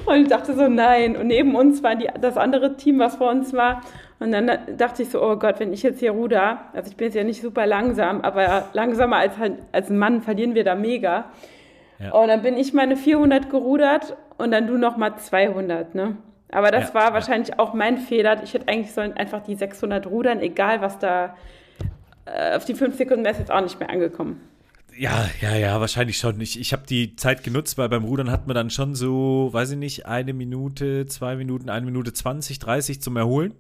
Und ich dachte so, nein. Und neben uns war die, das andere Team, was vor uns war. Und dann dachte ich so, oh Gott, wenn ich jetzt hier ruder, also ich bin jetzt ja nicht super langsam, aber langsamer als, als ein Mann verlieren wir da mega. Ja. Und dann bin ich meine 400 gerudert und dann du noch mal 200, ne? Aber das ja, war wahrscheinlich auch mein Fehler. Ich hätte eigentlich sollen einfach die 600 rudern, egal was da auf die 5 Sekunden wäre es jetzt auch nicht mehr angekommen. Ja, ja, ja, wahrscheinlich schon. Ich, ich habe die Zeit genutzt, weil beim Rudern hat man dann schon so, weiß ich nicht, eine Minute, zwei Minuten, eine Minute 20, 30 zum Erholen.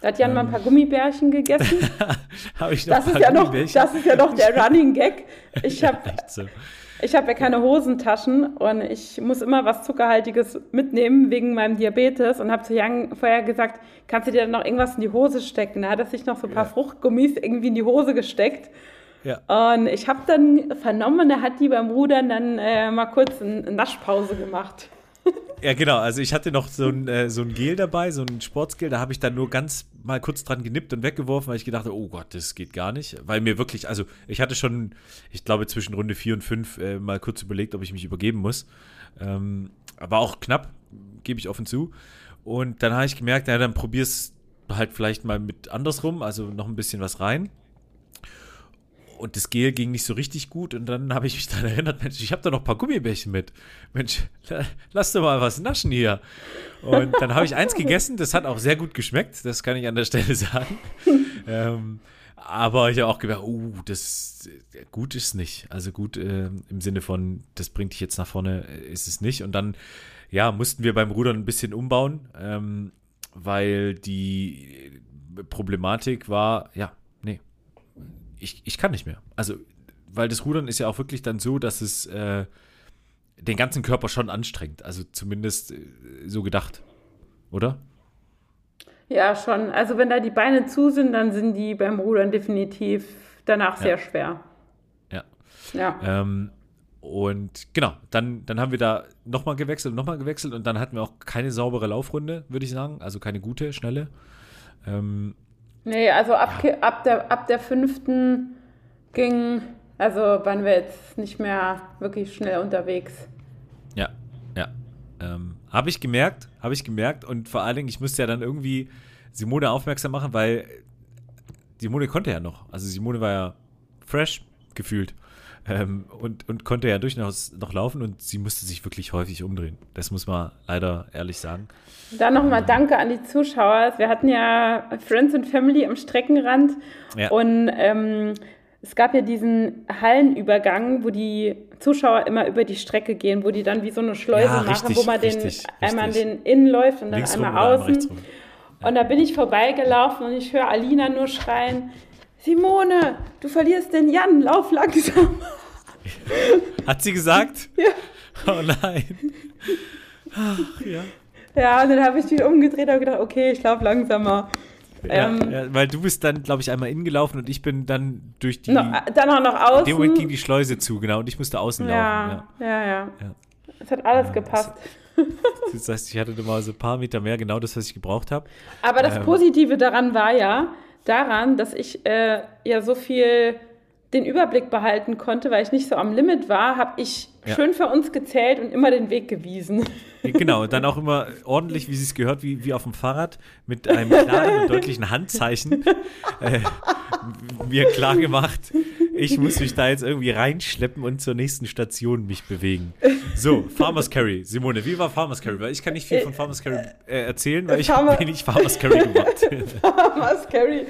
Da hat Jan ähm. mal ein paar Gummibärchen gegessen. habe ich noch das, ist ja noch, das ist ja doch der Running Gag. Ich habe so. Ich habe ja keine Hosentaschen und ich muss immer was Zuckerhaltiges mitnehmen wegen meinem Diabetes und habe zu Jan vorher gesagt, kannst du dir dann noch irgendwas in die Hose stecken? Da hat er sich noch so ein paar ja. Fruchtgummis irgendwie in die Hose gesteckt. Ja. Und ich habe dann vernommen, er hat die beim Rudern dann äh, mal kurz eine Naschpause gemacht. Ja, genau. Also ich hatte noch so ein, äh, so ein Gel dabei, so ein Sportsgel. Da habe ich dann nur ganz mal kurz dran genippt und weggeworfen, weil ich gedacht habe, oh Gott, das geht gar nicht. Weil mir wirklich, also ich hatte schon, ich glaube, zwischen Runde 4 und 5 äh, mal kurz überlegt, ob ich mich übergeben muss. Ähm, war auch knapp, gebe ich offen zu. Und dann habe ich gemerkt, ja, dann probier's halt vielleicht mal mit andersrum, also noch ein bisschen was rein und das Gel ging nicht so richtig gut und dann habe ich mich daran erinnert, Mensch, ich habe da noch ein paar Gummibärchen mit. Mensch, lass doch mal was naschen hier. Und dann habe ich eins gegessen, das hat auch sehr gut geschmeckt, das kann ich an der Stelle sagen. ähm, aber ich habe auch gedacht, uh, das gut ist nicht. Also gut äh, im Sinne von, das bringt dich jetzt nach vorne, äh, ist es nicht. Und dann, ja, mussten wir beim Rudern ein bisschen umbauen, ähm, weil die Problematik war, ja, ich, ich kann nicht mehr. Also weil das Rudern ist ja auch wirklich dann so, dass es äh, den ganzen Körper schon anstrengt. Also zumindest äh, so gedacht, oder? Ja, schon. Also wenn da die Beine zu sind, dann sind die beim Rudern definitiv danach ja. sehr schwer. Ja. Ja. Ähm, und genau, dann, dann haben wir da nochmal gewechselt und nochmal gewechselt und dann hatten wir auch keine saubere Laufrunde, würde ich sagen. Also keine gute, schnelle. Ähm, nee, also ab, ab, der, ab der fünften ging, also waren wir jetzt nicht mehr wirklich schnell unterwegs. Ja, ja. Ähm, habe ich gemerkt, habe ich gemerkt und vor allen Dingen, ich musste ja dann irgendwie Simone aufmerksam machen, weil Simone konnte ja noch. Also Simone war ja fresh gefühlt. Ähm, und, und konnte ja durchaus noch laufen und sie musste sich wirklich häufig umdrehen. Das muss man leider ehrlich sagen. Dann nochmal ähm, Danke an die Zuschauer. Wir hatten ja Friends and Family am Streckenrand ja. und ähm, es gab ja diesen Hallenübergang, wo die Zuschauer immer über die Strecke gehen, wo die dann wie so eine Schleuse ja, richtig, machen, wo man den richtig, einmal richtig. den innen läuft und dann Links einmal außen. Einmal ja. Und da bin ich vorbeigelaufen und ich höre Alina nur schreien, Simone, du verlierst den Jan, lauf langsam. Hat sie gesagt? Ja. Oh nein. Ach, ja. Ja, und dann habe ich mich umgedreht und gedacht, okay, ich laufe langsamer. Ja, ähm, ja, weil du bist dann, glaube ich, einmal innen gelaufen und ich bin dann durch die. No, dann auch noch außen. Dem Moment ging die Schleuse zu, genau, und ich musste außen ja, laufen. Ja, ja. ja. Es hat alles gepasst. Das heißt, ich hatte mal so ein paar Meter mehr, genau das, was ich gebraucht habe. Aber das ähm, Positive daran war ja, daran, dass ich äh, ja so viel den Überblick behalten konnte, weil ich nicht so am Limit war, habe ich ja. schön für uns gezählt und immer den Weg gewiesen. Genau, dann auch immer ordentlich, wie sie es gehört, wie, wie auf dem Fahrrad, mit einem klaren und deutlichen Handzeichen äh, mir klar gemacht, ich muss mich da jetzt irgendwie reinschleppen und zur nächsten Station mich bewegen. So, Farmers Carry. Simone, wie war Farmers Carry? Weil ich kann nicht viel von Farmers Carry äh, erzählen, weil ich habe wenig Farmers Carry gemacht. Farmers Carry.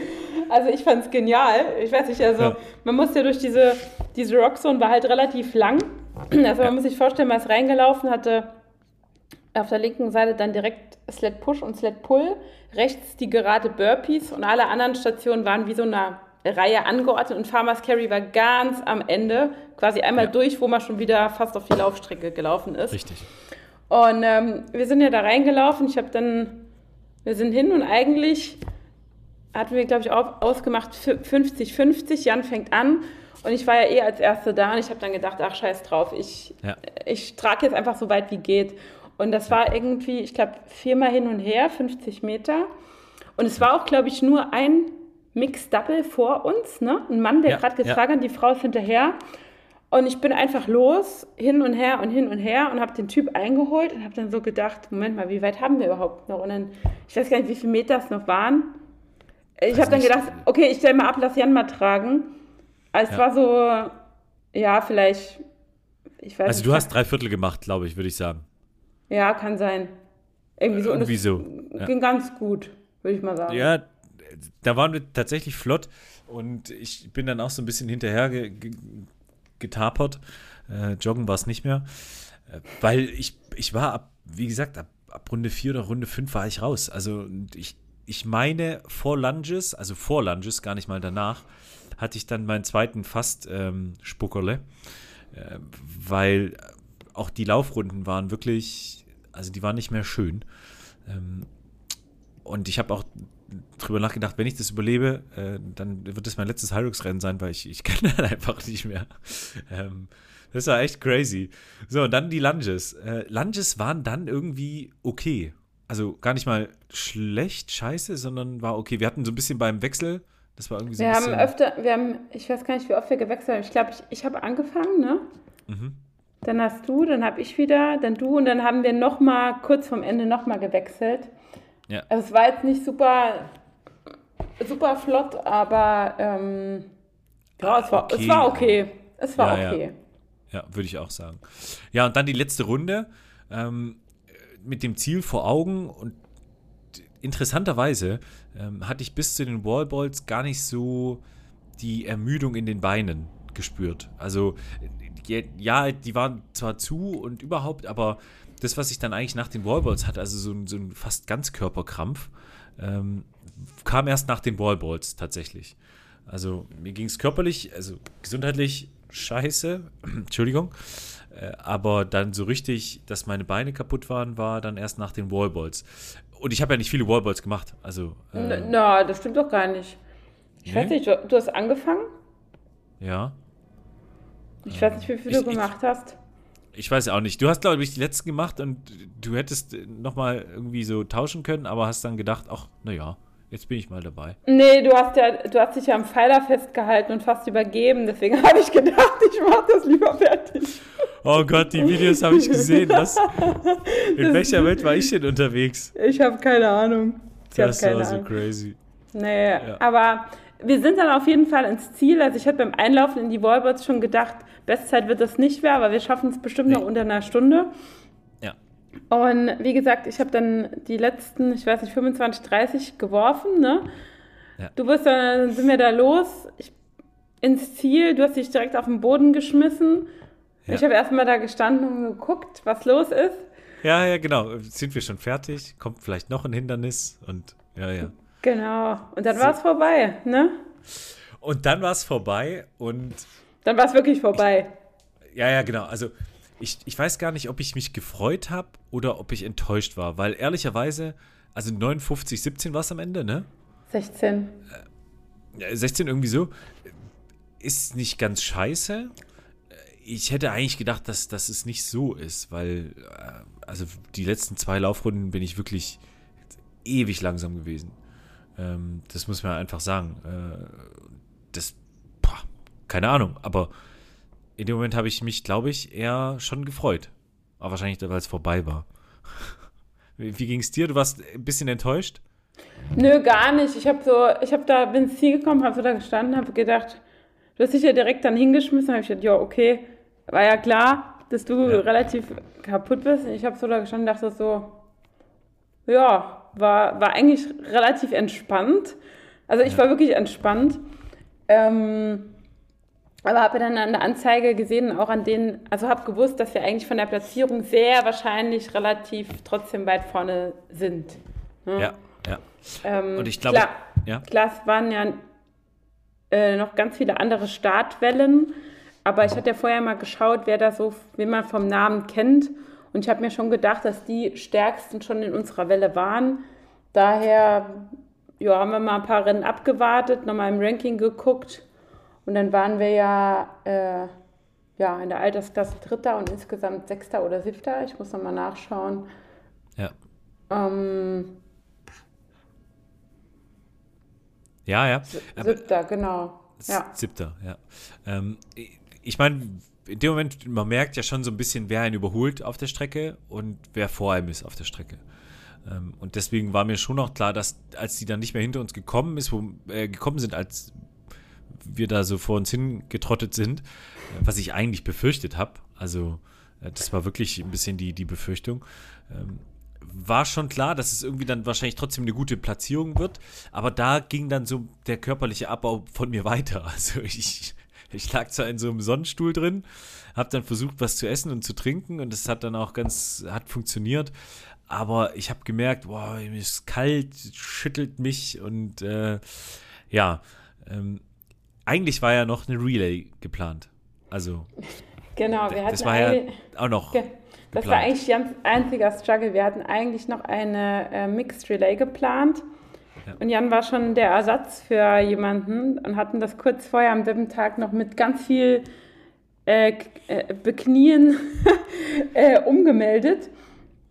Also ich fand es genial. Ich weiß nicht, also ja. man musste ja durch diese, diese Rockzone war halt relativ lang. Also man muss sich vorstellen, man ist reingelaufen, hatte auf der linken Seite dann direkt Sled Push und Sled Pull, rechts die gerade Burpees und alle anderen Stationen waren wie so eine Reihe angeordnet und Farmers Carry war ganz am Ende, quasi einmal ja. durch, wo man schon wieder fast auf die Laufstrecke gelaufen ist. Richtig. Und ähm, wir sind ja da reingelaufen. Ich habe dann, wir sind hin und eigentlich hatten wir, glaube ich, auch ausgemacht 50-50. Jan fängt an und ich war ja eh als Erste da und ich habe dann gedacht, ach scheiß drauf, ich, ja. ich trage jetzt einfach so weit wie geht. Und das war irgendwie, ich glaube, viermal hin und her, 50 Meter. Und es war auch, glaube ich, nur ein Mix-Double vor uns, ne? Ein Mann, der ja, gerade getragen ja. hat, die Frau ist hinterher. Und ich bin einfach los, hin und her und hin und her und habe den Typ eingeholt und habe dann so gedacht, Moment mal, wie weit haben wir überhaupt noch? Und dann, ich weiß gar nicht, wie viele Meter es noch waren. Ich habe dann gedacht, okay, ich stelle mal ab, lass Jan mal tragen. Also es ja. war so, ja, vielleicht, ich weiß Also nicht, du hast drei Viertel gemacht, glaube ich, würde ich sagen. Ja, kann sein. Irgendwie so. Irgendwie so. Ja. Ging ganz gut, würde ich mal sagen. Ja, da waren wir tatsächlich flott und ich bin dann auch so ein bisschen hinterher ge ge getapert. Äh, joggen war es nicht mehr, äh, weil ich, ich war ab, wie gesagt, ab, ab Runde 4 oder Runde 5 war ich raus. Also ich, ich meine vor Lunges, also vor Lunges, gar nicht mal danach, hatte ich dann meinen zweiten fast ähm, äh, weil auch die Laufrunden waren wirklich, also die waren nicht mehr schön. Ähm, und ich habe auch drüber nachgedacht, wenn ich das überlebe, äh, dann wird das mein letztes Hyrux-Rennen sein, weil ich, ich kann dann einfach nicht mehr. Ähm, das war echt crazy. So, und dann die Lunges. Äh, Lunges waren dann irgendwie okay. Also gar nicht mal schlecht, scheiße, sondern war okay. Wir hatten so ein bisschen beim Wechsel, das war irgendwie so wir ein bisschen. haben öfter, wir haben, ich weiß gar nicht, wie oft wir gewechselt haben. Ich glaube, ich, ich habe angefangen, ne? Mhm. Dann hast du, dann habe ich wieder, dann du und dann haben wir noch mal kurz vorm Ende noch mal gewechselt. Ja. Also es war jetzt nicht super, super flott, aber ähm, ja, es war, okay. es war okay. Es war ja, okay. Ja, ja würde ich auch sagen. Ja, und dann die letzte Runde ähm, mit dem Ziel vor Augen und interessanterweise ähm, hatte ich bis zu den Wallballs gar nicht so die Ermüdung in den Beinen gespürt. Also ja, die waren zwar zu und überhaupt, aber das, was ich dann eigentlich nach den Wallballs hatte, also so ein, so ein fast Ganzkörperkrampf, ähm, kam erst nach den Wallballs tatsächlich. Also mir ging es körperlich, also gesundheitlich scheiße, Entschuldigung. Äh, aber dann so richtig, dass meine Beine kaputt waren, war dann erst nach den Wallballs. Und ich habe ja nicht viele Wallballs gemacht. Also, äh, Na, das stimmt doch gar nicht. Ich nee? weiß nicht, du, du, hast angefangen? Ja. Ich weiß nicht, wie viele ich, du gemacht ich, hast. Ich weiß auch nicht. Du hast, glaube ich, die letzten gemacht und du hättest nochmal irgendwie so tauschen können, aber hast dann gedacht, ach, naja, jetzt bin ich mal dabei. Nee, du hast ja, du hast dich ja am Pfeiler festgehalten und fast übergeben, deswegen habe ich gedacht, ich mache das lieber fertig. Oh Gott, die Videos habe ich gesehen. Was? In das welcher Welt war ich denn unterwegs? Ich habe keine Ahnung. Ich das war Ahnung. so crazy. Nee, ja. aber wir sind dann auf jeden Fall ins Ziel. Also ich hatte beim Einlaufen in die Wallboards schon gedacht, Bestzeit wird das nicht mehr, aber wir schaffen es bestimmt nee. noch unter einer Stunde. Ja. Und wie gesagt, ich habe dann die letzten, ich weiß nicht, 25, 30 geworfen, ne? Ja. Du bist dann, sind wir da los, ich, ins Ziel, du hast dich direkt auf den Boden geschmissen. Ja. Ich habe erstmal da gestanden und geguckt, was los ist. Ja, ja, genau. Sind wir schon fertig? Kommt vielleicht noch ein Hindernis und ja, ja. Genau. Und dann so. war es vorbei, ne? Und dann war es vorbei und. Dann war es wirklich vorbei. Ich, ja, ja, genau. Also ich, ich weiß gar nicht, ob ich mich gefreut habe oder ob ich enttäuscht war, weil ehrlicherweise, also 59, 17 war es am Ende, ne? 16. Äh, 16 irgendwie so. Ist nicht ganz scheiße. Ich hätte eigentlich gedacht, dass, dass es nicht so ist, weil, äh, also die letzten zwei Laufrunden bin ich wirklich ewig langsam gewesen. Ähm, das muss man einfach sagen. Äh, das, boah, keine Ahnung, aber in dem Moment habe ich mich, glaube ich, eher schon gefreut. Aber wahrscheinlich, weil es vorbei war. Wie, wie ging es dir? Du warst ein bisschen enttäuscht? Nö, gar nicht. Ich habe so, ich habe da, bin ins Ziel gekommen, habe so da gestanden, habe gedacht, du hast dich ja direkt dann hingeschmissen, habe ich gedacht, ja, okay, war ja klar, dass du ja. relativ kaputt bist. Ich habe so da gestanden und dachte so, ja, war, war eigentlich relativ entspannt. Also ich war wirklich entspannt. Ähm, aber habe dann an der Anzeige gesehen, auch an denen, also habe gewusst, dass wir eigentlich von der Platzierung sehr wahrscheinlich relativ trotzdem weit vorne sind. Ne? Ja, ja. Ähm, Und ich glaube, klar, ja. klar, es waren ja äh, noch ganz viele andere Startwellen, aber ich hatte ja vorher mal geschaut, wer da so, wen man vom Namen kennt. Und ich habe mir schon gedacht, dass die stärksten schon in unserer Welle waren. Daher ja, haben wir mal ein paar Rennen abgewartet, nochmal im Ranking geguckt. Und dann waren wir ja, äh, ja in der Altersklasse Dritter und insgesamt Sechster oder Siebter. Ich muss nochmal nachschauen. Ja. Ähm, ja, ja. Siebter, genau. Ja. Siebter, ja. Ähm, ich meine, in dem Moment, man merkt ja schon so ein bisschen, wer einen überholt auf der Strecke und wer vor einem ist auf der Strecke. Ähm, und deswegen war mir schon auch klar, dass als die dann nicht mehr hinter uns gekommen ist, wo, äh, gekommen sind, als wir da so vor uns hingetrottet sind, äh, was ich eigentlich befürchtet habe, also äh, das war wirklich ein bisschen die, die Befürchtung, ähm, war schon klar, dass es irgendwie dann wahrscheinlich trotzdem eine gute Platzierung wird, aber da ging dann so der körperliche Abbau von mir weiter. Also ich, ich lag zwar in so einem Sonnenstuhl drin, habe dann versucht, was zu essen und zu trinken und es hat dann auch ganz, hat funktioniert, aber ich habe gemerkt, boah, mir ist kalt, schüttelt mich und äh, ja, ähm, eigentlich war ja noch eine Relay geplant. Also. Genau, wir hatten das war ja auch noch. Das geplant. war eigentlich ganz einziger Struggle. Wir hatten eigentlich noch eine äh, Mixed Relay geplant. Ja. Und Jan war schon der Ersatz für jemanden und hatten das kurz vorher am selben Tag noch mit ganz viel äh, äh, Beknien äh, umgemeldet.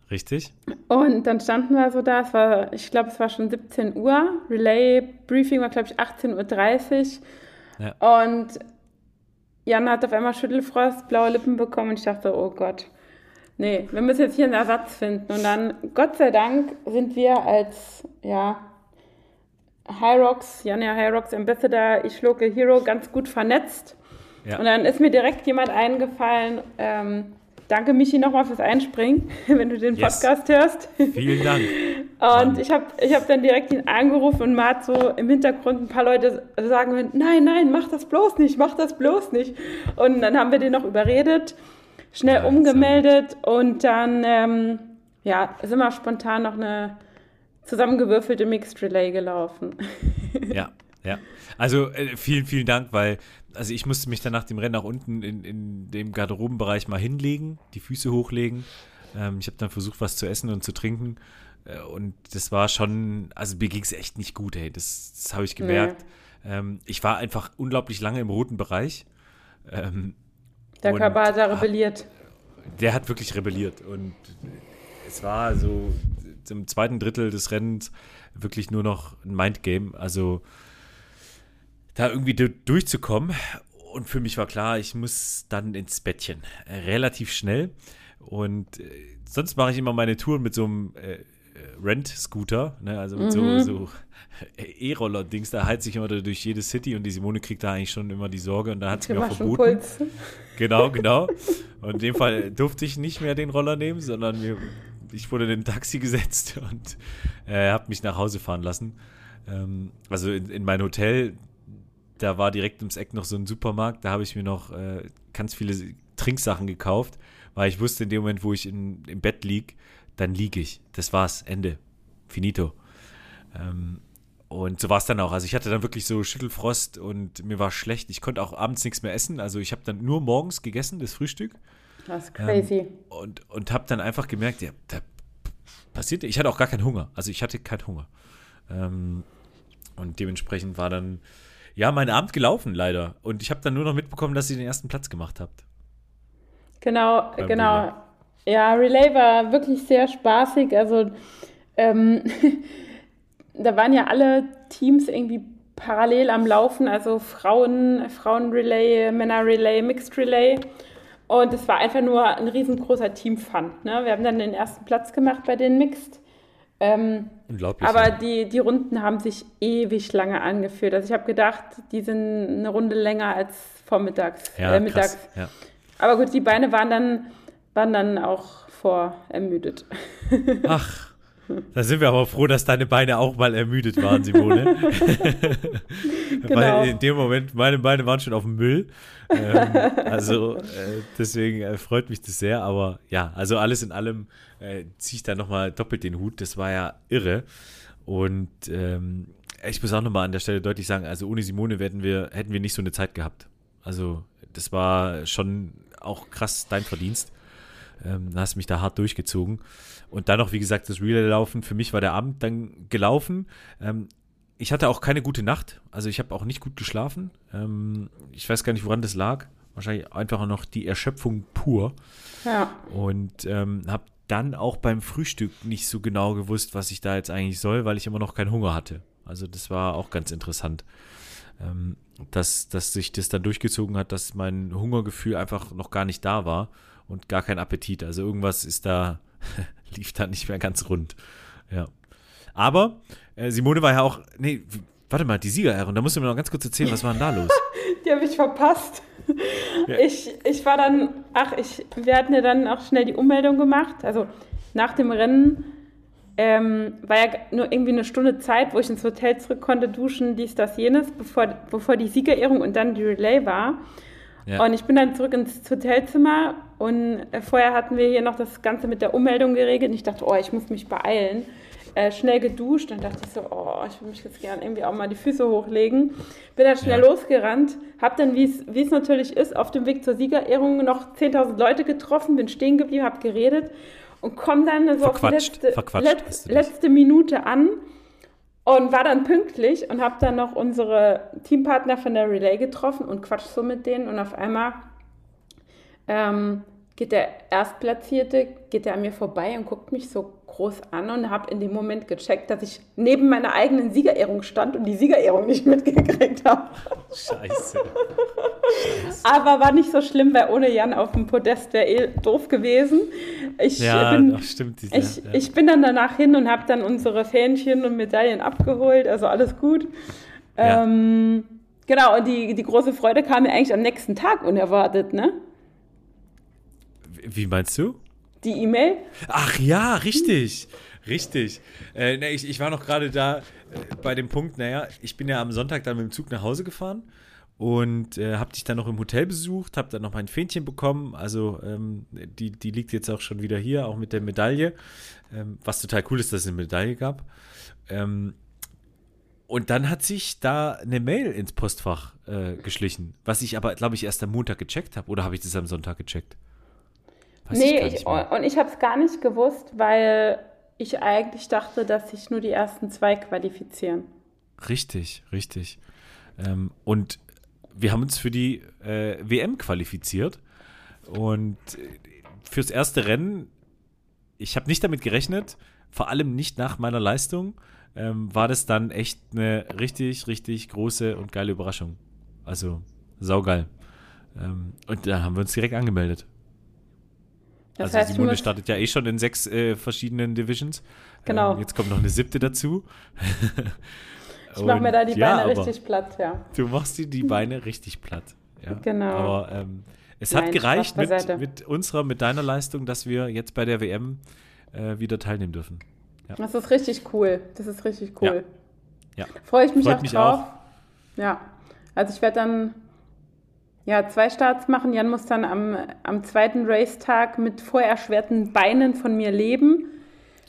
Richtig. Und dann standen wir so da, es war, ich glaube, es war schon 17 Uhr. Relay-Briefing war, glaube ich, 18.30 Uhr. Ja. Und Jan hat auf einmal Schüttelfrost, blaue Lippen bekommen und ich dachte, oh Gott, nee, wir müssen jetzt hier einen Ersatz finden. Und dann, Gott sei Dank, sind wir als, ja, Hyrox, Janja Hyrox Ambassador, ich Local Hero ganz gut vernetzt. Ja. Und dann ist mir direkt jemand eingefallen, ähm, Danke, Michi, nochmal fürs Einspringen, wenn du den Podcast yes. hörst. Vielen Dank. Und ich habe ich hab dann direkt ihn angerufen und mal so im Hintergrund ein paar Leute sagen, nein, nein, mach das bloß nicht, mach das bloß nicht. Und dann haben wir den noch überredet, schnell ja, umgemeldet und dann ähm, ja, sind wir spontan noch eine zusammengewürfelte Mixed Relay gelaufen. Ja, Ja, also äh, vielen, vielen Dank, weil, also ich musste mich dann nach dem Rennen nach unten in, in dem Garderobenbereich mal hinlegen, die Füße hochlegen. Ähm, ich habe dann versucht, was zu essen und zu trinken. Äh, und das war schon, also mir ging es echt nicht gut, ey. Das, das habe ich gemerkt. Nee. Ähm, ich war einfach unglaublich lange im roten Bereich. Ähm, der Körper hat da rebelliert. Der hat wirklich rebelliert. Und es war so im zweiten Drittel des Rennens wirklich nur noch ein Mindgame. Also da irgendwie durchzukommen. Und für mich war klar, ich muss dann ins Bettchen. Relativ schnell. Und äh, sonst mache ich immer meine Touren mit so einem äh, Rent-Scooter, ne? also mit mhm. so, so E-Roller-Dings, da heizt sich immer durch jede City und die Simone kriegt da eigentlich schon immer die Sorge und dann hat sie mir auch verboten. Puls. Genau, genau. Und in dem Fall durfte ich nicht mehr den Roller nehmen, sondern mir, ich wurde in ein Taxi gesetzt und äh, habe mich nach Hause fahren lassen. Ähm, also in, in mein Hotel, da war direkt ums Eck noch so ein Supermarkt, da habe ich mir noch äh, ganz viele Trinksachen gekauft, weil ich wusste in dem Moment, wo ich in, im Bett lieg, dann liege ich. Das war's, Ende. Finito. Ähm, und so war es dann auch. Also ich hatte dann wirklich so Schüttelfrost und mir war schlecht. Ich konnte auch abends nichts mehr essen. Also ich habe dann nur morgens gegessen, das Frühstück. Das ist crazy. Ähm, und und habe dann einfach gemerkt, ja, da passierte, ich hatte auch gar keinen Hunger. Also ich hatte keinen Hunger. Ähm, und dementsprechend war dann, ja, mein Abend gelaufen leider. Und ich habe dann nur noch mitbekommen, dass ihr den ersten Platz gemacht habt. Genau, Beim genau. Relay. Ja, Relay war wirklich sehr spaßig. Also ähm, da waren ja alle Teams irgendwie parallel am Laufen, also Frauen, Frauen-Relay, Männer-Relay, Mixed-Relay. Und es war einfach nur ein riesengroßer Team-Fun. Ne? Wir haben dann den ersten Platz gemacht bei den Mixed. Ähm, Unglaublich. Aber die, die Runden haben sich ewig lange angeführt. Also ich habe gedacht, die sind eine Runde länger als vormittags. Ja, äh, mittags. Krass, ja. Aber gut, die Beine waren dann, waren dann auch vorermüdet. Ach, da sind wir aber froh, dass deine Beine auch mal ermüdet waren, Simone. genau. Weil in dem Moment, meine Beine waren schon auf dem Müll. Ähm, also äh, deswegen äh, freut mich das sehr. Aber ja, also alles in allem äh, ziehe ich da nochmal doppelt den Hut. Das war ja irre. Und ähm, ich muss auch nochmal an der Stelle deutlich sagen, also ohne Simone hätten wir, hätten wir nicht so eine Zeit gehabt. Also das war schon auch krass dein Verdienst. Ähm, hast mich da hart durchgezogen. Und dann noch, wie gesagt, das Relay laufen. Für mich war der Abend dann gelaufen. Ähm, ich hatte auch keine gute Nacht. Also ich habe auch nicht gut geschlafen. Ähm, ich weiß gar nicht, woran das lag. Wahrscheinlich einfach noch die Erschöpfung pur. Ja. Und ähm, habe dann auch beim Frühstück nicht so genau gewusst, was ich da jetzt eigentlich soll, weil ich immer noch keinen Hunger hatte. Also das war auch ganz interessant, ähm, dass, dass sich das dann durchgezogen hat, dass mein Hungergefühl einfach noch gar nicht da war und gar kein Appetit. Also irgendwas ist da lief dann nicht mehr ganz rund. Ja. Aber äh, Simone war ja auch. Nee, warte mal, die Siegerehrung, da musst du mir noch ganz kurz erzählen, was war denn da los? die habe ich verpasst. Ja. Ich, ich war dann, ach, ich, wir hatten ja dann auch schnell die Ummeldung gemacht. Also nach dem Rennen ähm, war ja nur irgendwie eine Stunde Zeit, wo ich ins Hotel zurück konnte, duschen, dies, das, jenes, bevor, bevor die Siegerehrung und dann die Relay war. Ja. Und ich bin dann zurück ins Hotelzimmer und äh, vorher hatten wir hier noch das Ganze mit der Ummeldung geregelt und ich dachte, oh, ich muss mich beeilen. Äh, schnell geduscht und dachte ich so, oh, ich will mich jetzt gerne irgendwie auch mal die Füße hochlegen. Bin dann schnell ja. losgerannt, habe dann, wie es natürlich ist, auf dem Weg zur Siegerehrung noch 10.000 Leute getroffen, bin stehen geblieben, habe geredet und komme dann so auf die letzte, Letz, letzte Minute an und war dann pünktlich und habe dann noch unsere Teampartner von der Relay getroffen und quatsch so mit denen und auf einmal ähm, geht der Erstplatzierte, geht der an mir vorbei und guckt mich so groß an und habe in dem Moment gecheckt, dass ich neben meiner eigenen Siegerehrung stand und die Siegerehrung nicht mitgekriegt habe. Scheiße. Scheiße. Aber war nicht so schlimm, weil ohne Jan auf dem Podest wäre eh doof gewesen. Ich, ja, bin, stimmt. Diese, ich, ja. ich bin dann danach hin und habe dann unsere Fähnchen und Medaillen abgeholt, also alles gut. Ja. Ähm, genau, und die, die große Freude kam mir eigentlich am nächsten Tag unerwartet, ne? Wie meinst du? Die E-Mail? Ach ja, richtig. Richtig. Äh, ne, ich, ich war noch gerade da äh, bei dem Punkt, naja, ich bin ja am Sonntag dann mit dem Zug nach Hause gefahren und äh, habe dich dann noch im Hotel besucht, habe dann noch mein Fähnchen bekommen. Also ähm, die, die liegt jetzt auch schon wieder hier, auch mit der Medaille. Ähm, was total cool ist, dass es eine Medaille gab. Ähm, und dann hat sich da eine Mail ins Postfach äh, geschlichen, was ich aber, glaube ich, erst am Montag gecheckt habe. Oder habe ich das am Sonntag gecheckt? Weiß nee, ich ich, und ich habe es gar nicht gewusst, weil ich eigentlich dachte, dass sich nur die ersten zwei qualifizieren. Richtig, richtig. Ähm, und wir haben uns für die äh, WM qualifiziert. Und äh, fürs erste Rennen, ich habe nicht damit gerechnet, vor allem nicht nach meiner Leistung, ähm, war das dann echt eine richtig, richtig große und geile Überraschung. Also saugeil. Ähm, und da haben wir uns direkt angemeldet. Das also Simone startet ja eh schon in sechs äh, verschiedenen Divisions. Genau. Ähm, jetzt kommt noch eine siebte dazu. ich mache mir da die ja, Beine richtig platt, ja. Du machst dir die Beine richtig platt. Ja. Genau. Aber ähm, es Nein, hat gereicht mit, mit unserer, mit deiner Leistung, dass wir jetzt bei der WM äh, wieder teilnehmen dürfen. Ja. Das ist richtig cool. Das ist richtig cool. Ja. Freue ich mich Freut auch mich drauf. Auch. Ja. Also ich werde dann ja, zwei Starts machen. Jan muss dann am, am zweiten Racetag mit vorerschwerten Beinen von mir leben.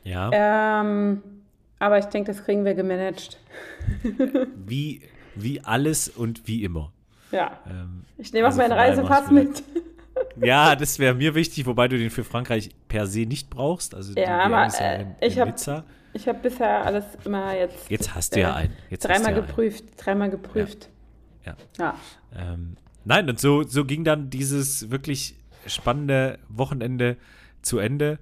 Ja. Ähm, aber ich denke, das kriegen wir gemanagt. wie, wie alles und wie immer. Ja. Ähm, ich nehme also auch meinen Reisepass mit. Ja, das wäre mir wichtig, wobei du den für Frankreich per se nicht brauchst. Also ja, aber ja in, in ich habe hab bisher alles immer jetzt. Jetzt hast du ja einen. Jetzt dreimal geprüft, einen. dreimal geprüft. Ja. ja. ja. Ähm, nein, und so, so ging dann dieses wirklich spannende Wochenende zu Ende.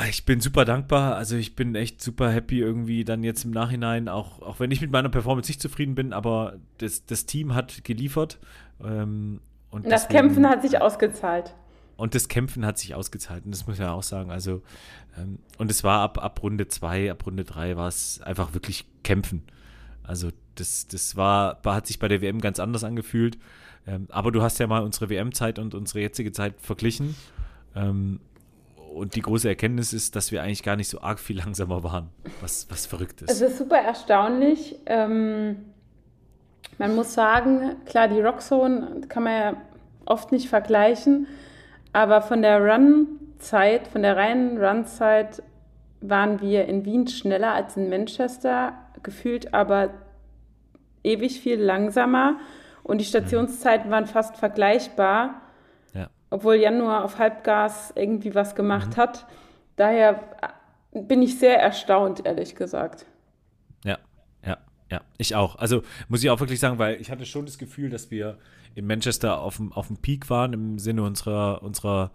Äh, ich bin super dankbar. Also ich bin echt super happy irgendwie dann jetzt im Nachhinein, auch, auch wenn ich mit meiner Performance nicht zufrieden bin, aber das, das Team hat geliefert. Ähm, und das deswegen, Kämpfen hat sich ausgezahlt. Und das Kämpfen hat sich ausgezahlt. Und das muss ich ja auch sagen. Also, ähm, und es war ab, ab Runde 2, ab Runde 3 war es einfach wirklich Kämpfen. Also, das, das war, hat sich bei der WM ganz anders angefühlt. Ähm, aber du hast ja mal unsere WM-Zeit und unsere jetzige Zeit verglichen. Ähm, und die große Erkenntnis ist, dass wir eigentlich gar nicht so arg viel langsamer waren, was, was verrückt ist. Es ist super erstaunlich. Ähm, man muss sagen, klar, die Rockzone kann man ja oft nicht vergleichen, aber von der Run-Zeit, von der reinen Run-Zeit waren wir in Wien schneller als in Manchester, gefühlt aber ewig viel langsamer und die Stationszeiten waren fast vergleichbar, ja. obwohl Jan nur auf Halbgas irgendwie was gemacht mhm. hat. Daher bin ich sehr erstaunt, ehrlich gesagt. Ja, ich auch. Also muss ich auch wirklich sagen, weil ich hatte schon das Gefühl, dass wir in Manchester auf dem, auf dem Peak waren im Sinne unserer, unserer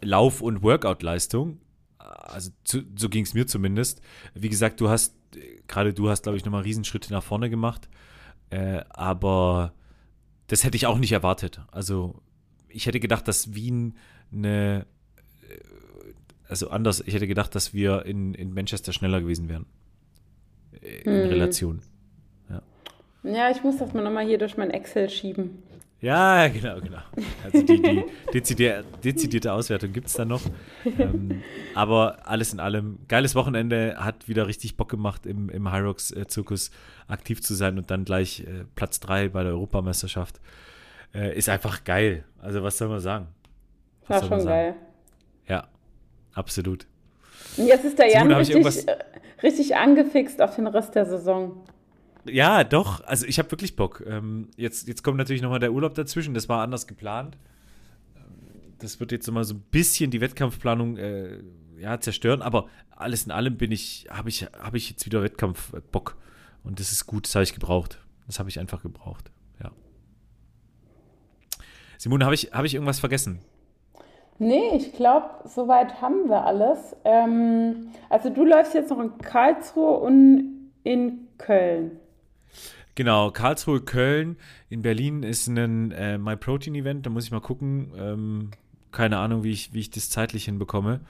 Lauf- und Workout-Leistung. Also zu, so ging es mir zumindest. Wie gesagt, du hast, gerade du hast, glaube ich, nochmal Riesenschritte nach vorne gemacht. Äh, aber das hätte ich auch nicht erwartet. Also ich hätte gedacht, dass Wien eine, äh, also anders, ich hätte gedacht, dass wir in, in Manchester schneller gewesen wären in hm. Relation. Ja. ja, ich muss das mal nochmal hier durch mein Excel schieben. Ja, genau, genau. Also die, die dezidierte, dezidierte Auswertung gibt es dann noch. Ähm, aber alles in allem, geiles Wochenende, hat wieder richtig Bock gemacht, im, im Hyrox-Zirkus aktiv zu sein und dann gleich äh, Platz 3 bei der Europameisterschaft. Äh, ist einfach geil. Also was soll man sagen? Was War schon geil. Ja, absolut. Und jetzt ist der Jan richtig, äh, richtig angefixt auf den Rest der Saison. Ja, doch. Also ich habe wirklich Bock. Ähm, jetzt, jetzt kommt natürlich nochmal der Urlaub dazwischen. Das war anders geplant. Ähm, das wird jetzt nochmal so ein bisschen die Wettkampfplanung äh, ja, zerstören. Aber alles in allem bin ich, habe ich, hab ich jetzt wieder Wettkampfbock. Und das ist gut, das habe ich gebraucht. Das habe ich einfach gebraucht. Ja. Simone, habe ich, hab ich irgendwas vergessen? Nee, ich glaube, soweit haben wir alles. Ähm, also du läufst jetzt noch in Karlsruhe und in Köln. Genau, Karlsruhe, Köln. In Berlin ist ein äh, My Protein Event. Da muss ich mal gucken. Ähm, keine Ahnung, wie ich, wie ich das zeitlich hinbekomme.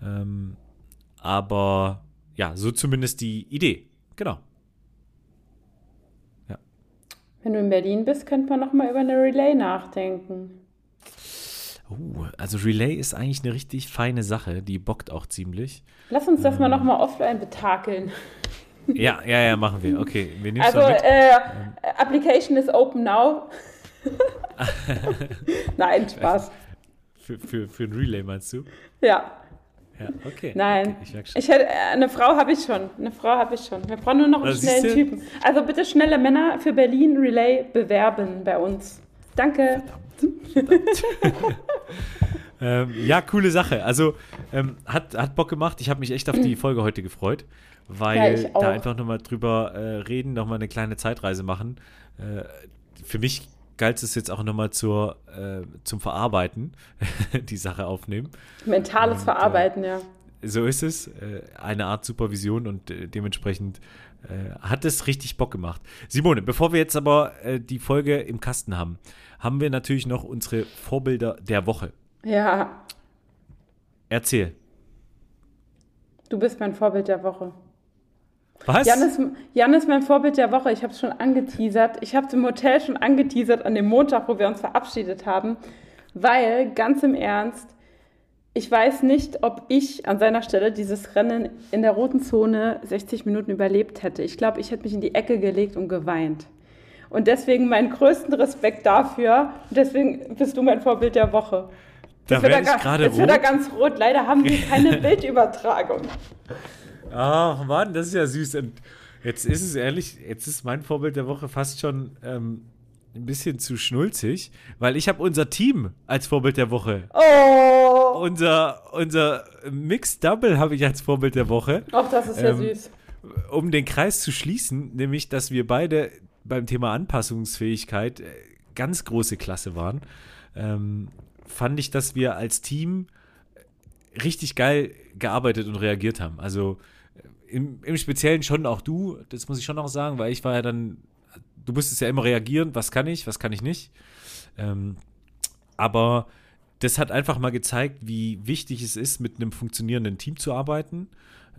Ähm, aber ja, so zumindest die Idee. Genau. Ja. Wenn du in Berlin bist, könnte man noch mal über eine Relay nachdenken. Uh, also Relay ist eigentlich eine richtig feine Sache, die bockt auch ziemlich. Lass uns das ähm, mal nochmal offline betakeln. Ja, ja, ja, machen wir. Okay, wir nehmen Also, äh, Application is open now. Nein, Spaß. Für, für, für ein Relay meinst du? Ja. Ja, okay. Nein, okay, ich, ich hätte, äh, eine Frau habe ich schon. Eine Frau habe ich schon. Wir brauchen nur noch einen das schnellen Typen. Also bitte schnelle Männer für Berlin Relay bewerben bei uns. Danke. Verdammt. Verdammt. ähm, ja, coole Sache. Also ähm, hat, hat Bock gemacht. Ich habe mich echt auf die Folge heute gefreut, weil ja, da einfach nochmal drüber äh, reden, nochmal eine kleine Zeitreise machen. Äh, für mich galt es jetzt auch nochmal zur, äh, zum Verarbeiten, die Sache aufnehmen. Mentales und, äh, Verarbeiten, ja. So ist es. Äh, eine Art Supervision und äh, dementsprechend hat es richtig Bock gemacht. Simone, bevor wir jetzt aber die Folge im Kasten haben, haben wir natürlich noch unsere Vorbilder der Woche. Ja. Erzähl. Du bist mein Vorbild der Woche. Was? Jan ist, Jan ist mein Vorbild der Woche. Ich habe es schon angeteasert. Ich habe es im Hotel schon angeteasert an dem Montag, wo wir uns verabschiedet haben. Weil, ganz im Ernst, ich weiß nicht, ob ich an seiner Stelle dieses Rennen in der roten Zone 60 Minuten überlebt hätte. Ich glaube, ich hätte mich in die Ecke gelegt und geweint. Und deswegen meinen größten Respekt dafür. Und deswegen bist du mein Vorbild der Woche. Da werde ich gerade rot. Jetzt wird er ganz rot. Leider haben wir keine Bildübertragung. Ach Mann, das ist ja süß. Und jetzt ist es ehrlich, jetzt ist mein Vorbild der Woche fast schon ähm, ein bisschen zu schnulzig, weil ich habe unser Team als Vorbild der Woche. Oh! Unser, unser Mixed Double habe ich als Vorbild der Woche. Ach, das ist ja ähm, süß. Um den Kreis zu schließen, nämlich, dass wir beide beim Thema Anpassungsfähigkeit äh, ganz große Klasse waren, ähm, fand ich, dass wir als Team richtig geil gearbeitet und reagiert haben. Also im, im Speziellen schon auch du, das muss ich schon auch sagen, weil ich war ja dann, du musstest ja immer reagieren, was kann ich, was kann ich nicht. Ähm, aber das hat einfach mal gezeigt, wie wichtig es ist, mit einem funktionierenden Team zu arbeiten.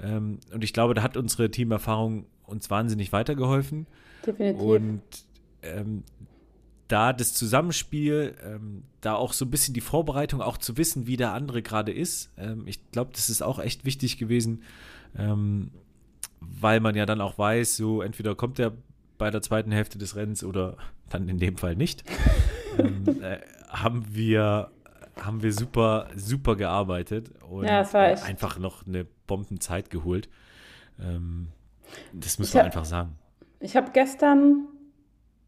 Ähm, und ich glaube, da hat unsere Teamerfahrung uns wahnsinnig weitergeholfen. Definitiv. Und ähm, da das Zusammenspiel, ähm, da auch so ein bisschen die Vorbereitung, auch zu wissen, wie der andere gerade ist. Ähm, ich glaube, das ist auch echt wichtig gewesen, ähm, weil man ja dann auch weiß, so entweder kommt er bei der zweiten Hälfte des Rennens oder dann in dem Fall nicht. Ähm, äh, haben wir haben wir super super gearbeitet und ja, einfach noch eine Bombenzeit geholt. Ähm, das muss man einfach sagen. Ich habe gestern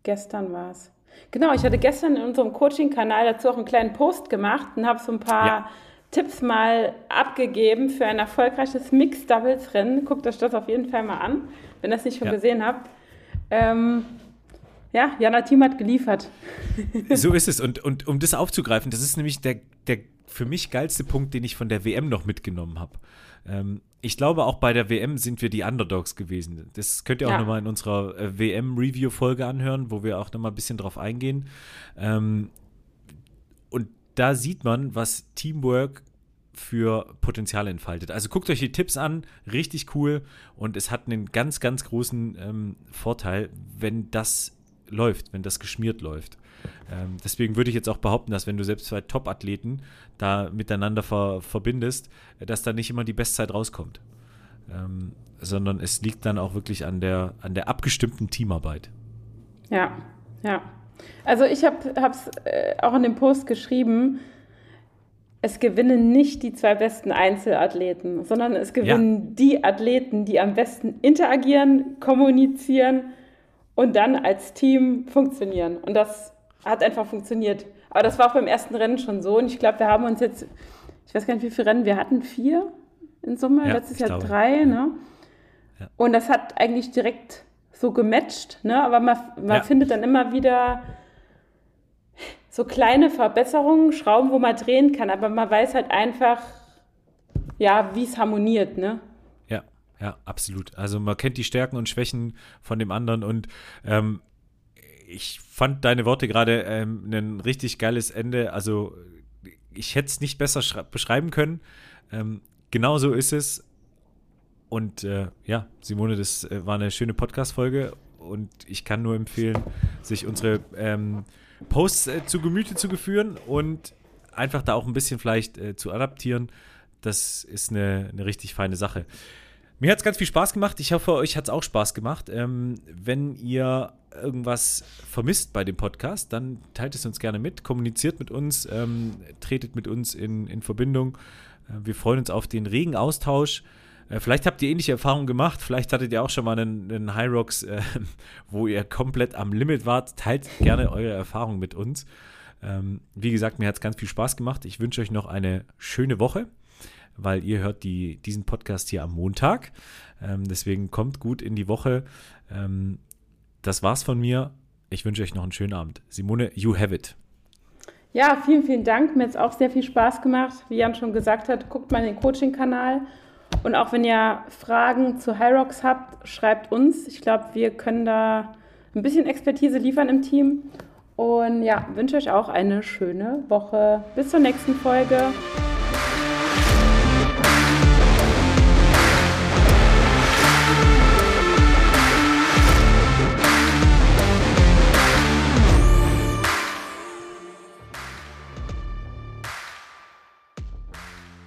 gestern war es Genau, ich hatte gestern in unserem Coaching-Kanal dazu auch einen kleinen Post gemacht und habe so ein paar ja. Tipps mal abgegeben für ein erfolgreiches Mixed-Doubles-Rennen. Guckt euch das auf jeden Fall mal an, wenn ihr das nicht schon ja. gesehen habt. Ähm, ja, Jana Team hat geliefert. So ist es. Und, und um das aufzugreifen, das ist nämlich der, der für mich geilste Punkt, den ich von der WM noch mitgenommen habe. Ähm, ich glaube, auch bei der WM sind wir die Underdogs gewesen. Das könnt ihr auch ja. nochmal in unserer äh, WM-Review-Folge anhören, wo wir auch nochmal ein bisschen drauf eingehen. Ähm, und da sieht man, was Teamwork für Potenzial entfaltet. Also guckt euch die Tipps an, richtig cool und es hat einen ganz, ganz großen ähm, Vorteil, wenn das läuft, wenn das geschmiert läuft. Ähm, deswegen würde ich jetzt auch behaupten, dass wenn du selbst zwei Top-Athleten da miteinander ver verbindest, dass da nicht immer die Bestzeit rauskommt. Ähm, sondern es liegt dann auch wirklich an der, an der abgestimmten Teamarbeit. Ja, ja. Also ich habe es äh, auch in dem Post geschrieben, es gewinnen nicht die zwei besten Einzelathleten, sondern es gewinnen ja. die Athleten, die am besten interagieren, kommunizieren und dann als Team funktionieren. Und das hat einfach funktioniert. Aber das war auch beim ersten Rennen schon so. Und ich glaube, wir haben uns jetzt, ich weiß gar nicht, wie viele Rennen wir hatten, vier in Summe, ja, letztes Jahr glaube, drei, ja. ne? Ja. Und das hat eigentlich direkt so gematcht, ne? Aber man, man findet dann immer wieder so kleine Verbesserungen, Schrauben, wo man drehen kann, aber man weiß halt einfach, ja, wie es harmoniert, ne? Ja, ja, absolut. Also man kennt die Stärken und Schwächen von dem anderen und ähm, ich fand deine Worte gerade ähm, ein richtig geiles Ende. Also ich hätte es nicht besser beschreiben können. Ähm, genau so ist es. Und äh, ja, Simone, das äh, war eine schöne Podcast-Folge und ich kann nur empfehlen, sich unsere ähm, Posts äh, zu Gemüte zu geführen und einfach da auch ein bisschen vielleicht äh, zu adaptieren. Das ist eine, eine richtig feine Sache. Mir hat es ganz viel Spaß gemacht. Ich hoffe, euch hat es auch Spaß gemacht. Ähm, wenn ihr irgendwas vermisst bei dem Podcast, dann teilt es uns gerne mit, kommuniziert mit uns, ähm, tretet mit uns in, in Verbindung. wir freuen uns auf den regen Austausch. Äh, vielleicht habt ihr ähnliche Erfahrungen gemacht, vielleicht hattet ihr auch schon mal einen, einen High Rocks, äh, wo ihr komplett am Limit wart. Teilt gerne eure Erfahrungen mit uns. Ähm, wie gesagt, mir hat es ganz viel Spaß gemacht. Ich wünsche euch noch eine schöne Woche, weil ihr hört die, diesen Podcast hier am Montag. Ähm, deswegen kommt gut in die Woche. Ähm, das war's von mir. Ich wünsche euch noch einen schönen Abend. Simone, you have it. Ja, vielen, vielen Dank. Mir hat es auch sehr viel Spaß gemacht. Wie Jan schon gesagt hat, guckt mal in den Coaching-Kanal. Und auch wenn ihr Fragen zu Hyrox habt, schreibt uns. Ich glaube, wir können da ein bisschen Expertise liefern im Team. Und ja, wünsche euch auch eine schöne Woche. Bis zur nächsten Folge.